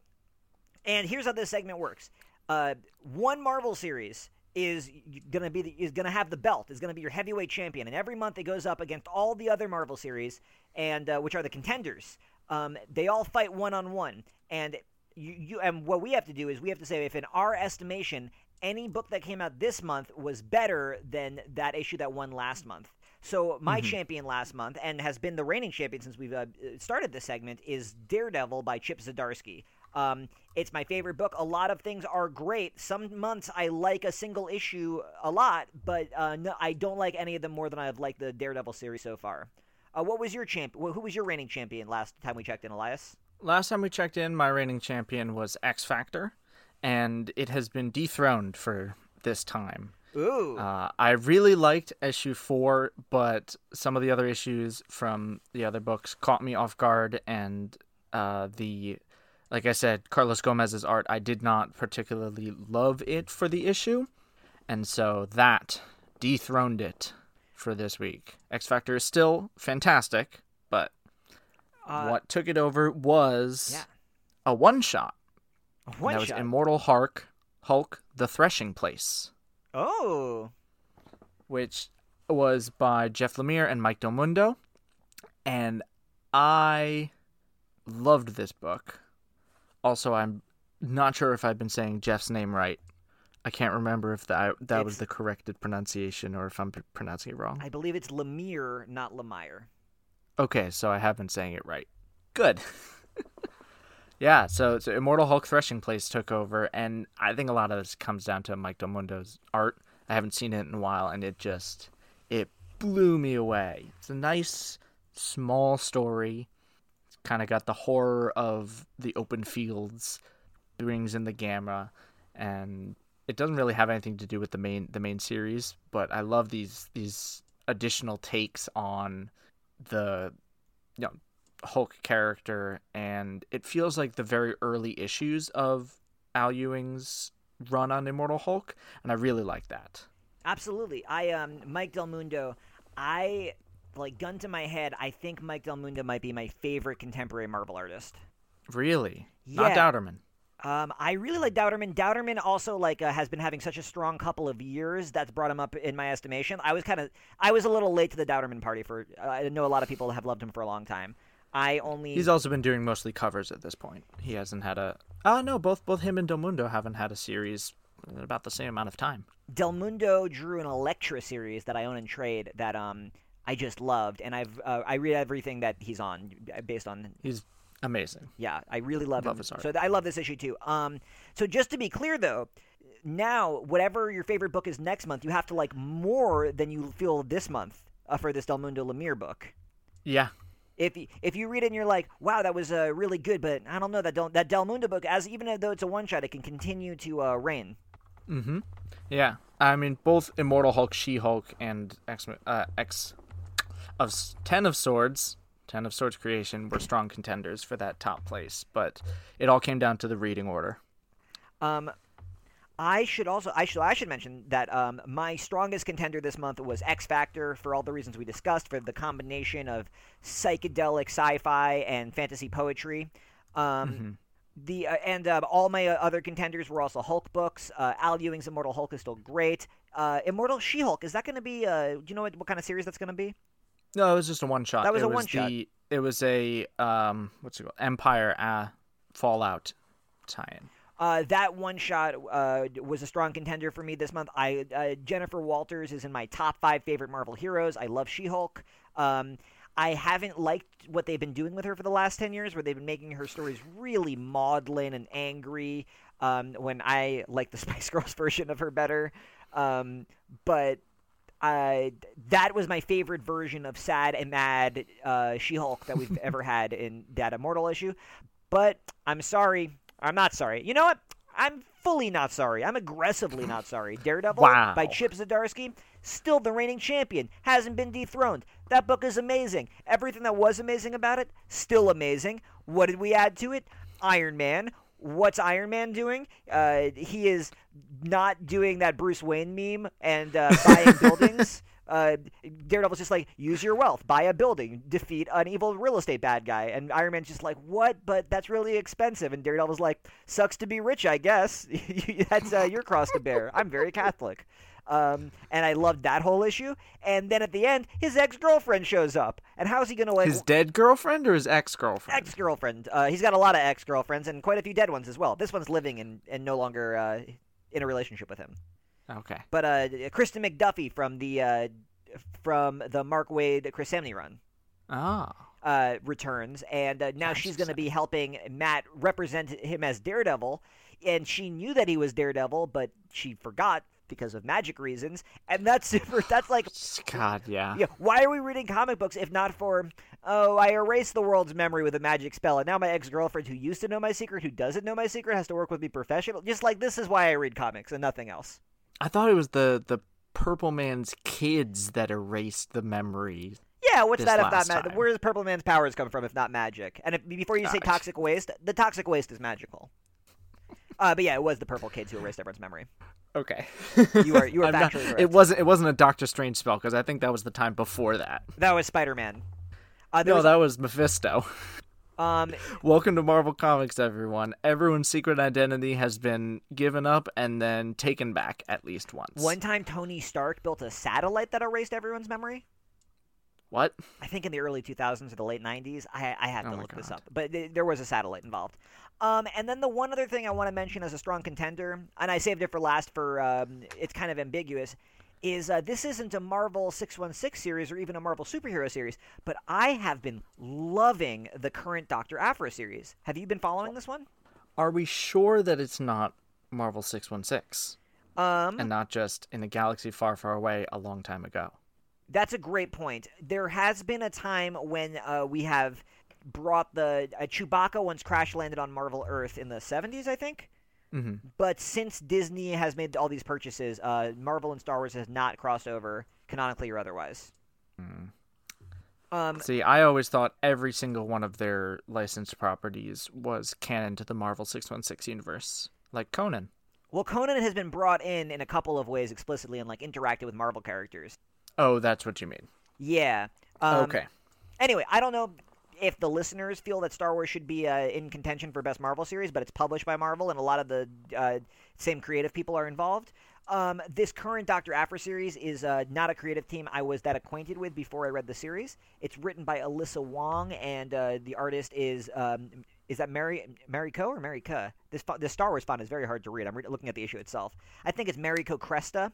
and here's how this segment works: uh, one Marvel series is gonna be the, is gonna have the belt is gonna be your heavyweight champion, and every month it goes up against all the other Marvel series, and uh, which are the contenders. Um, they all fight one on one, and you, you and what we have to do is we have to say if in our estimation any book that came out this month was better than that issue that won last month. So my champion last month and has been the reigning champion since we've uh, started this segment is Daredevil by Chip Zdarsky. Um, it's my favorite book. A lot of things are great. Some months I like a single issue a lot, but uh, no, I don't like any of them more than I've liked the Daredevil series so far. Uh, what was your champ? wh- Who was your reigning champion last time we checked in, Elias? Last time we checked in, my reigning champion was X Factor, and it has been dethroned for this time. Ooh, Uh, I really liked issue four, but some of the other issues from the other books caught me off guard, and uh, the, like I said, Carlos Gomez's art, I did not particularly love it for the issue, and so that dethroned it for this week. X Factor is still fantastic, but uh, what took it over was Yeah, a one shot. one that was. Immortal Hulk, Hulk, The Threshing Place, oh, which was by Jeff Lemire and Mike Del Mundo, and I loved this book. Also, I'm not sure if I've been saying Jeff's name right. I can't remember if that that was the corrected pronunciation or if I'm pronouncing it wrong. I believe it's Lemire, not Lemire. Okay, so I have been saying it right. Good. yeah, so, so Immortal Hulk Threshing Place took over, and I think a lot of this comes down to Mike Del Mundo's art. I haven't seen it in a while, and it just it blew me away. It's a nice small story. Kind of got the horror of the open fields, brings in the gamma, and it doesn't really have anything to do with the main the main series. But I love these these additional takes on the you know Hulk character, and it feels like the very early issues of Al Ewing's run on Immortal Hulk, and I really like that. Absolutely. I um Mike Del Mundo, I like gun to my head, I think Mike Del Mundo might be my favorite contemporary Marvel artist. Really, not Yeah. Dauterman. Um, I really like Dauterman. Dauterman also like uh, has been having such a strong couple of years that's brought him up in my estimation. I was kind of I was a little late to the Dauterman party for uh, I know a lot of people have loved him for a long time. I only He's also been doing mostly covers at this point. He hasn't had a. Oh no, both both him and Del Mundo haven't had a series in about the same amount of time. Del Mundo drew an Elektra series that I own in trade that um I just loved, and I've uh, I read everything that he's on uh, based on He's Amazing. Yeah, I really love, Love him. his art. So th- I love this issue too. Um, so just to be clear though, now whatever your favorite book is next month, you have to like more than you feel this month uh, for this Del Mundo Lemire book. Yeah. If y- if you read it and you're like, wow, that was uh, really good, but I don't know that Del, that Del Mundo book, as even though it's a one shot, it can continue to uh, reign. Mm-hmm. Yeah. I mean, both Immortal Hulk, She Hulk, and X uh, X of Ten of Swords, Ten of Swords creation were strong contenders for that top place, but it all came down to the reading order. Um, I should also I should I should mention that um, my strongest contender this month was X Factor for all the reasons we discussed for the combination of psychedelic sci-fi and fantasy poetry. Um, The uh, and uh, all my uh, other contenders were also Hulk books. Uh, Al Ewing's Immortal Hulk is still great. Uh, Immortal She Hulk is that going to be? Uh, do you know what, what kind of series that's going to be? No, it was just a one shot. That was it a one-shot. It was a um, what's it called? Empire uh, Fallout tie-in. Uh, that one shot uh, was a strong contender for me this month. I uh, Jennifer Walters is in my top five favorite Marvel heroes. I love She-Hulk. Um, I haven't liked what they've been doing with her for the last ten years, where they've been making her stories really maudlin and angry. Um, when I like the Spice Girls version of her better, um, but uh, that was my favorite version of sad and mad uh, She-Hulk that we've ever had in that Immortal issue. But I'm sorry. I'm not sorry. You know what? I'm fully not sorry. I'm aggressively not sorry. Daredevil Wow. by Chip Zdarsky, still the reigning champion, hasn't been dethroned. That book is amazing. Everything that was amazing about it, still amazing. What did we add to it? Iron Man. What's Iron Man doing? Uh, he is not doing that Bruce Wayne meme and uh, buying buildings. Uh, Daredevil's just like, use your wealth, buy a building, defeat an evil real estate bad guy. And Iron Man's just like, what? But that's really expensive. And Daredevil's like, sucks to be rich, I guess. that's uh, your cross to bear. I'm very Catholic. Um, and I loved that whole issue. And then at the end, his ex girlfriend shows up. And how's he going to like His dead girlfriend or his ex girlfriend? ex girlfriend? Uh, he's got a lot of ex girlfriends and quite a few dead ones as well. This one's living and, and no longer uh, in a relationship with him. Okay. But uh, Kirsten McDuffie from the uh, from the Mark Waid Chris Samnee run Ah. uh, returns, and uh, now she's going to be helping Matt represent him as Daredevil. And she knew that he was Daredevil, but she forgot because of magic reasons. And that's super. That's like God, yeah. yeah, why are we reading comic books if not for, oh, I erased the world's memory with a magic spell, and now my ex girlfriend who used to know my secret, who doesn't know my secret, has to work with me professional? Just like this is why I read comics and nothing else. I thought it was the the Purple Man's kids that erased the memory. Yeah, what's that if not magic? Where does Purple Man's powers come from if not magic? And if, before you say toxic waste, the toxic waste is magical. Uh, but yeah, it was the purple kids who erased everyone's memory. Okay. You are- you are not-. It wasn't it wasn't a Doctor Strange spell because I think that was the time before that. That was Spider Man. Uh, No, was, that was Mephisto. um, Welcome to Marvel Comics, everyone. Everyone's secret identity has been given up and then taken back at least once. one time Tony Stark built a satellite that erased everyone's memory. What? I think in the early 2000s or the late 90s. I, I have Oh to look this up, but th- there was a satellite involved. Um, and then the one other thing I want to mention as a strong contender, and I saved it for last for um, it's kind of ambiguous, is uh, this isn't a Marvel 616 series or even a Marvel superhero series, but I have been loving the current Doctor Aphra series. Have you been following this one? Are we sure that it's not Marvel 616 Um, and not just in a galaxy far, far away a long time ago? That's a great point. There has been a time when uh, we have brought the uh, Chewbacca once crash landed on Marvel Earth in the 70s, I think. hmm But since Disney has made all these purchases, uh, Marvel and Star Wars has not crossed over canonically or otherwise. Um, See, I always thought every single one of their licensed properties was canon to the Marvel 616 universe, like Conan. well, Conan has been brought in in a couple of ways explicitly and like interacted with Marvel characters. Oh, that's what you mean. Yeah. Um, okay. Anyway, I don't know if the listeners feel that Star Wars should be uh, in contention for best Marvel series, but it's published by Marvel, and a lot of the uh, same creative people are involved. Um, this current Doctor Aphra series is uh, not a creative team I was that acquainted with before I read the series. It's written by Alyssa Wong, and uh, the artist is um, is that Mary Mary Co or Mary Ka? This this Star Wars font is very hard to read. I'm re- looking at the issue itself. I think it's Marika Cresta.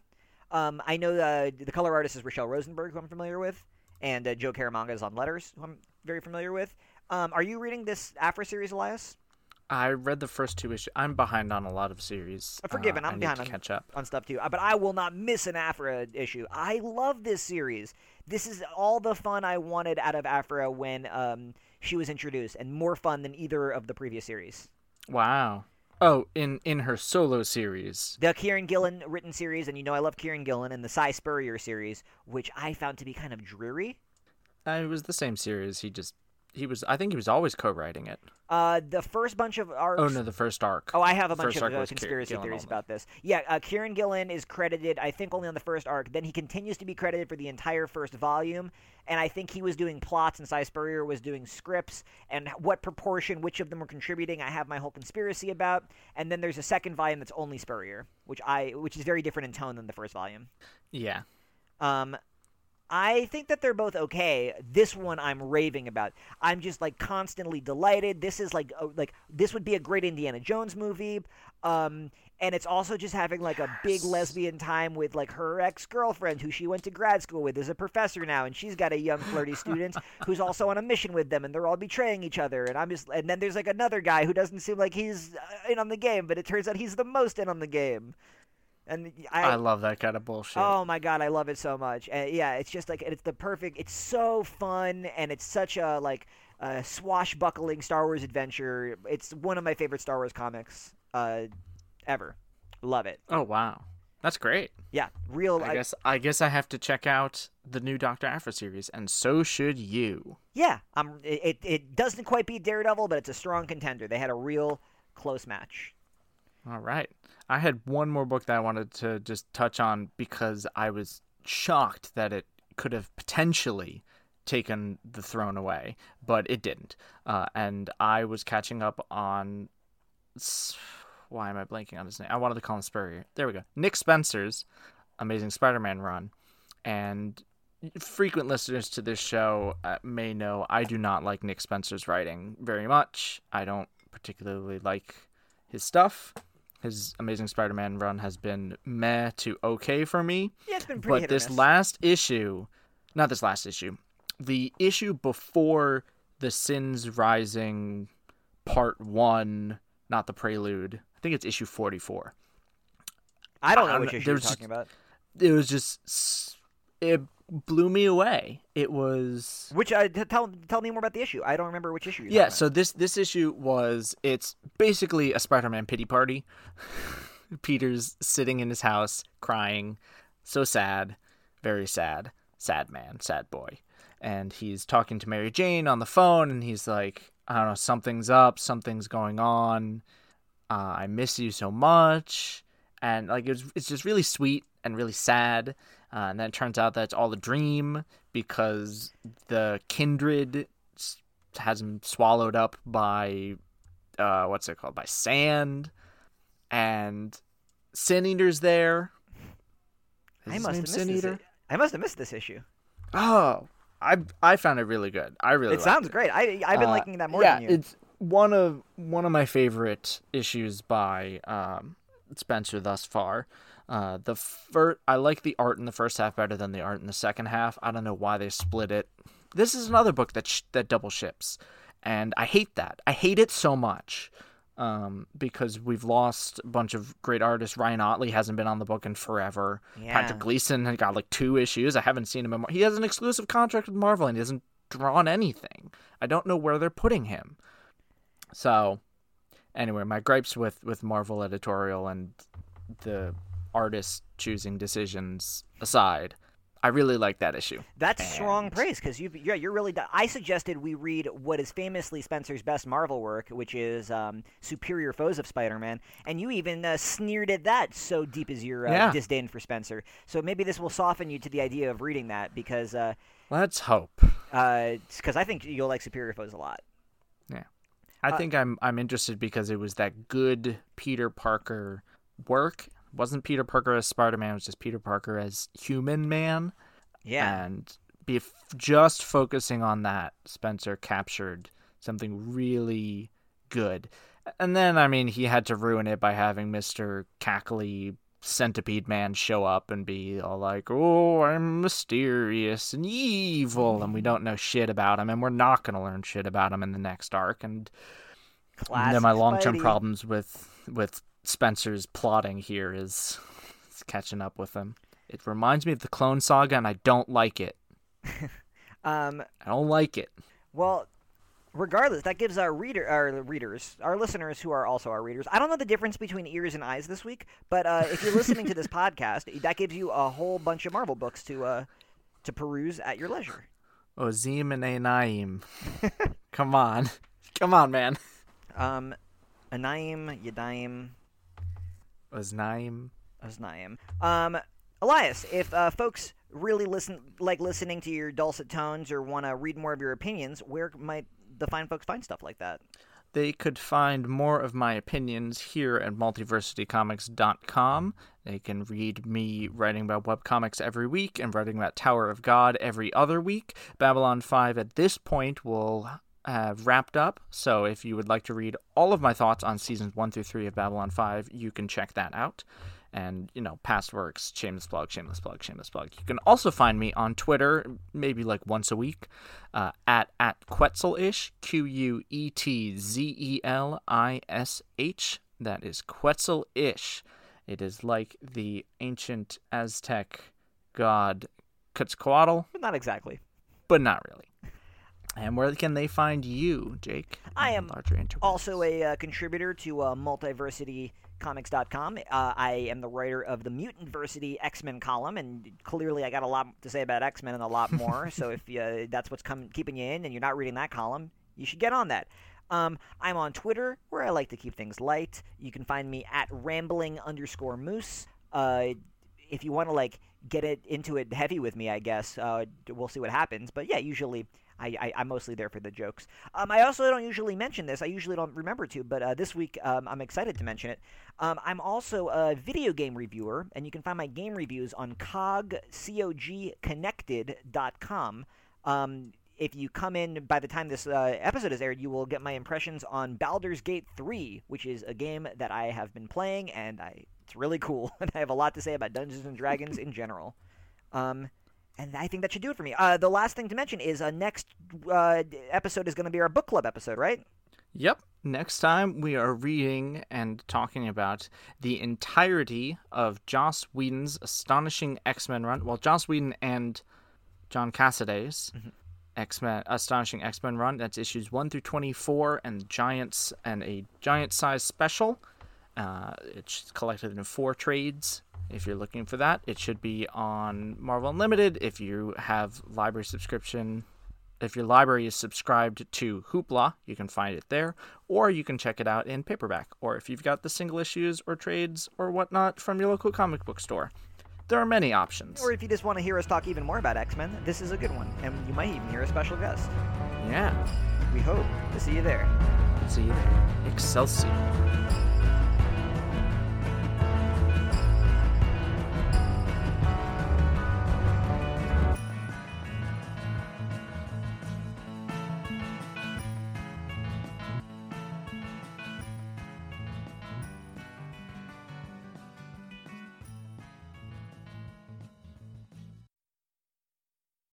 Um, I know uh, the color artist is Rachelle Rosenberg, who I'm familiar with, and uh, Joe Caramagna is on letters, who I'm very familiar with. Um, are you reading this Aphra series, Elias? I read the first two issues. I'm behind on a lot of series. Uh, Forgiven, Uh, I'm behind on- catch up. on stuff too. Uh, But I will not miss an Aphra issue. I love this series. This is all the fun I wanted out of Aphra when um, she was introduced, and more fun than either of the previous series. Wow. Oh, in in her solo series. The Kieron Gillen written series, and you know I love Kieron Gillen, and the Si Spurrier series, which I found to be kind of dreary. Uh, it was the same series. He just he was. I think he was always co-writing it. Uh, the first bunch of arcs. Oh no, the first arc. Oh, I have a bunch First of uh, conspiracy theories about this. Yeah, uh, Kieron Gillen is credited, I think, only on the first arc. Then he continues to be credited for the entire first volume, and I think he was doing plots, and Si Spurrier was doing scripts, and what proportion, which of them were contributing, I have my whole conspiracy about. And then there's a second volume that's only Spurrier, which I, which is very different in tone than the first volume. Yeah. Um, I think that they're both okay. This one I'm raving about. I'm just like constantly delighted. This is like uh, like this would be a great Indiana Jones movie. Um, and it's also just having like a big lesbian time with like her ex-girlfriend who she went to grad school with is a professor now and she's got a young flirty student who's also on a mission with them and they're all betraying each other and I'm just and then there's like another guy who doesn't seem like he's uh, in on the game but it turns out he's the most in on the game. And I, love that kind of bullshit. Oh my god, I love it so much. Uh, yeah, it's just like it's the perfect. It's so fun, and it's such a like uh, swashbuckling Star Wars adventure. It's one of my favorite Star Wars comics uh, ever. Love it. Oh wow, that's great. Yeah, real. I I- guess I guess I have to check out the new Doctor Aphra series, and so should you. yeah, I'm. it it doesn't quite beat Daredevil, but it's a strong contender. They had a real close match. All right. I had one more book that I wanted to just touch on because I was shocked that it could have potentially taken the throne away, but it didn't. Uh, and I was catching up on. Why am I blanking on his name? I wanted to call him Spurrier. There we go. Nick Spencer's Amazing Spider Man run. And frequent listeners to this show uh, may know I do not like Nick Spencer's writing very much. I don't particularly like his stuff. His Amazing Spider-Man run has been meh to okay for me. Yeah, it's been pretty But this last issue, not this last issue, the issue before the Sins Rising Part One, not the prelude. I think it's issue forty-four. I don't know which issue you're talking about. It was just, it blew me away. It was Which uh, t- tell tell me more about the issue. I don't remember which issue. Yeah. talking So this this issue was it's basically a Spider-Man pity party. Peter's sitting in his house crying, so sad, very sad, sad man, sad boy, and he's talking to Mary Jane on the phone, and he's like, I don't know, something's up, something's going on. Uh, I miss you so much, and like it's it's just really sweet and really sad. Uh, and then it turns out that it's all a dream because the kindred has him swallowed up by uh, what's it called by sand, and Sin Eater's there. Is I must name have missed Sin this. Eater? I must have missed this issue. Oh, I I found it really good. I really It liked sounds great. I I've been Uh, liking that more yeah, than you. it's one of one of my favorite issues by um, Spencer thus far. Uh, the first, I like the art in the first half better than the art in the second half. I don't know why they split it. This is another book that sh- that double ships, and I hate that. I hate it so much. Um, because we've lost a bunch of great artists. Ryan Ottley hasn't been on the book in forever. Yeah. Patrick Gleason had got like two issues. I haven't seen him. In Mar- he has an exclusive contract with Marvel, and he hasn't drawn anything. I don't know where they're putting him. So, anyway, my gripes with with Marvel editorial and the artist choosing decisions aside, I really like that issue. That's strong praise because you, yeah, you're really. I suggested we read what is famously Spencer's best Marvel work, which is um, Superior Foes of Spider-Man, and you even uh, sneered at that. So deep is your uh, Yeah. disdain for Spencer. So maybe this will soften you to the idea of reading that because uh, Let's hope. because I think you'll like Superior Foes a lot. Yeah, I Uh, think I'm I'm interested because it was that good Peter Parker work. It wasn't Peter Parker as Spider Man? It was just Peter Parker as Human Man. Yeah, and be just focusing on that spencer captured something really good and then i mean he had to ruin it by having mr cackly Centipede Man show up and be all like, "Oh, I'm mysterious and evil," and we don't know shit about him, and we're not gonna learn shit about him in the next arc. And Classic then my long-term problems with with Spencer's plotting here is, is catching up with him. It reminds me of the Clone Saga, and I don't like it. Um, I don't like it. well, regardless, that gives our reader, our readers, our listeners who are also our readers. I don't know the difference between ears and eyes this week, but uh, if you're listening to this podcast, that gives you a whole bunch of Marvel books to uh, to peruse at your leisure. Ozim and Naim. Come on, come on, man. Um, Anayim, Yadayim, Oznaim. Osnaim. Um, Elias, if uh, folks really listen, like listening to your dulcet tones, or want to read more of your opinions, where might the fine folks find stuff like that? They could find more of my opinions here at multiversitycomics.com. They can read me writing about webcomics every week and writing about Tower of God every other week. Babylon 5 at this point will have wrapped up, so if you would like to read all of my thoughts on seasons 1 through 3 of Babylon 5, you can check that out. And, you know, past works, shameless plug, shameless plug, shameless plug. You can also find me on Twitter, maybe like once a week, uh, at, at Quetzelish, Q U E T Z E L I S H. That is Quetzelish. It is like the ancient Aztec god Quetzalcoatl, But not exactly. but not really. And where can they find you, Jake? I am? Also a uh, contributor to uh, multiversitycomics.com. Uh, I am the writer of the Mutantversity X-Men column, and clearly I got a lot to say about X-Men and a lot more. so if uh, that's what's coming, keeping you in, and you're not reading that column, you should get on that. Um, I'm on Twitter, where I like to keep things light. You can find me at rambling underscore moose. Uh, if you want to like get it into it heavy with me, I guess uh, we'll see what happens. But yeah, usually I, I I'm mostly there for the jokes. Um, I also don't usually mention this. I usually don't remember to, but uh, this week um, I'm excited to mention it. Um, I'm also a video game reviewer, and you can find my game reviews on cog cogconnected.com. Um, if you come in by the time this uh, episode is aired, you will get my impressions on Baldur's Gate 3, which is a game that I have been playing, and I it's really cool. and I have a lot to say about Dungeons and Dragons in general. Um, and I think that should do it for me. Uh, the last thing to mention is uh, next uh, episode is going to be our book club episode, right? Yep. Next time we are reading and talking about the entirety of Joss Whedon's astonishing X-Men run. Well, Joss Whedon and John Cassaday's X-Men astonishing X-Men run. That's issues 1 through 24 and giants and a giant size special. Uh, it's collected in four trades. If you're looking for that, it should be on Marvel Unlimited. If you have library subscription if your library is subscribed to Hoopla, you can find it there, or you can check it out in paperback, or if you've got the single issues or trades or whatnot from your local comic book store. There are many options. Or if you just want to hear us talk even more about X Men, this is a good one, and you might even hear a special guest. Yeah. We hope to see you there. See you there. Excelsior.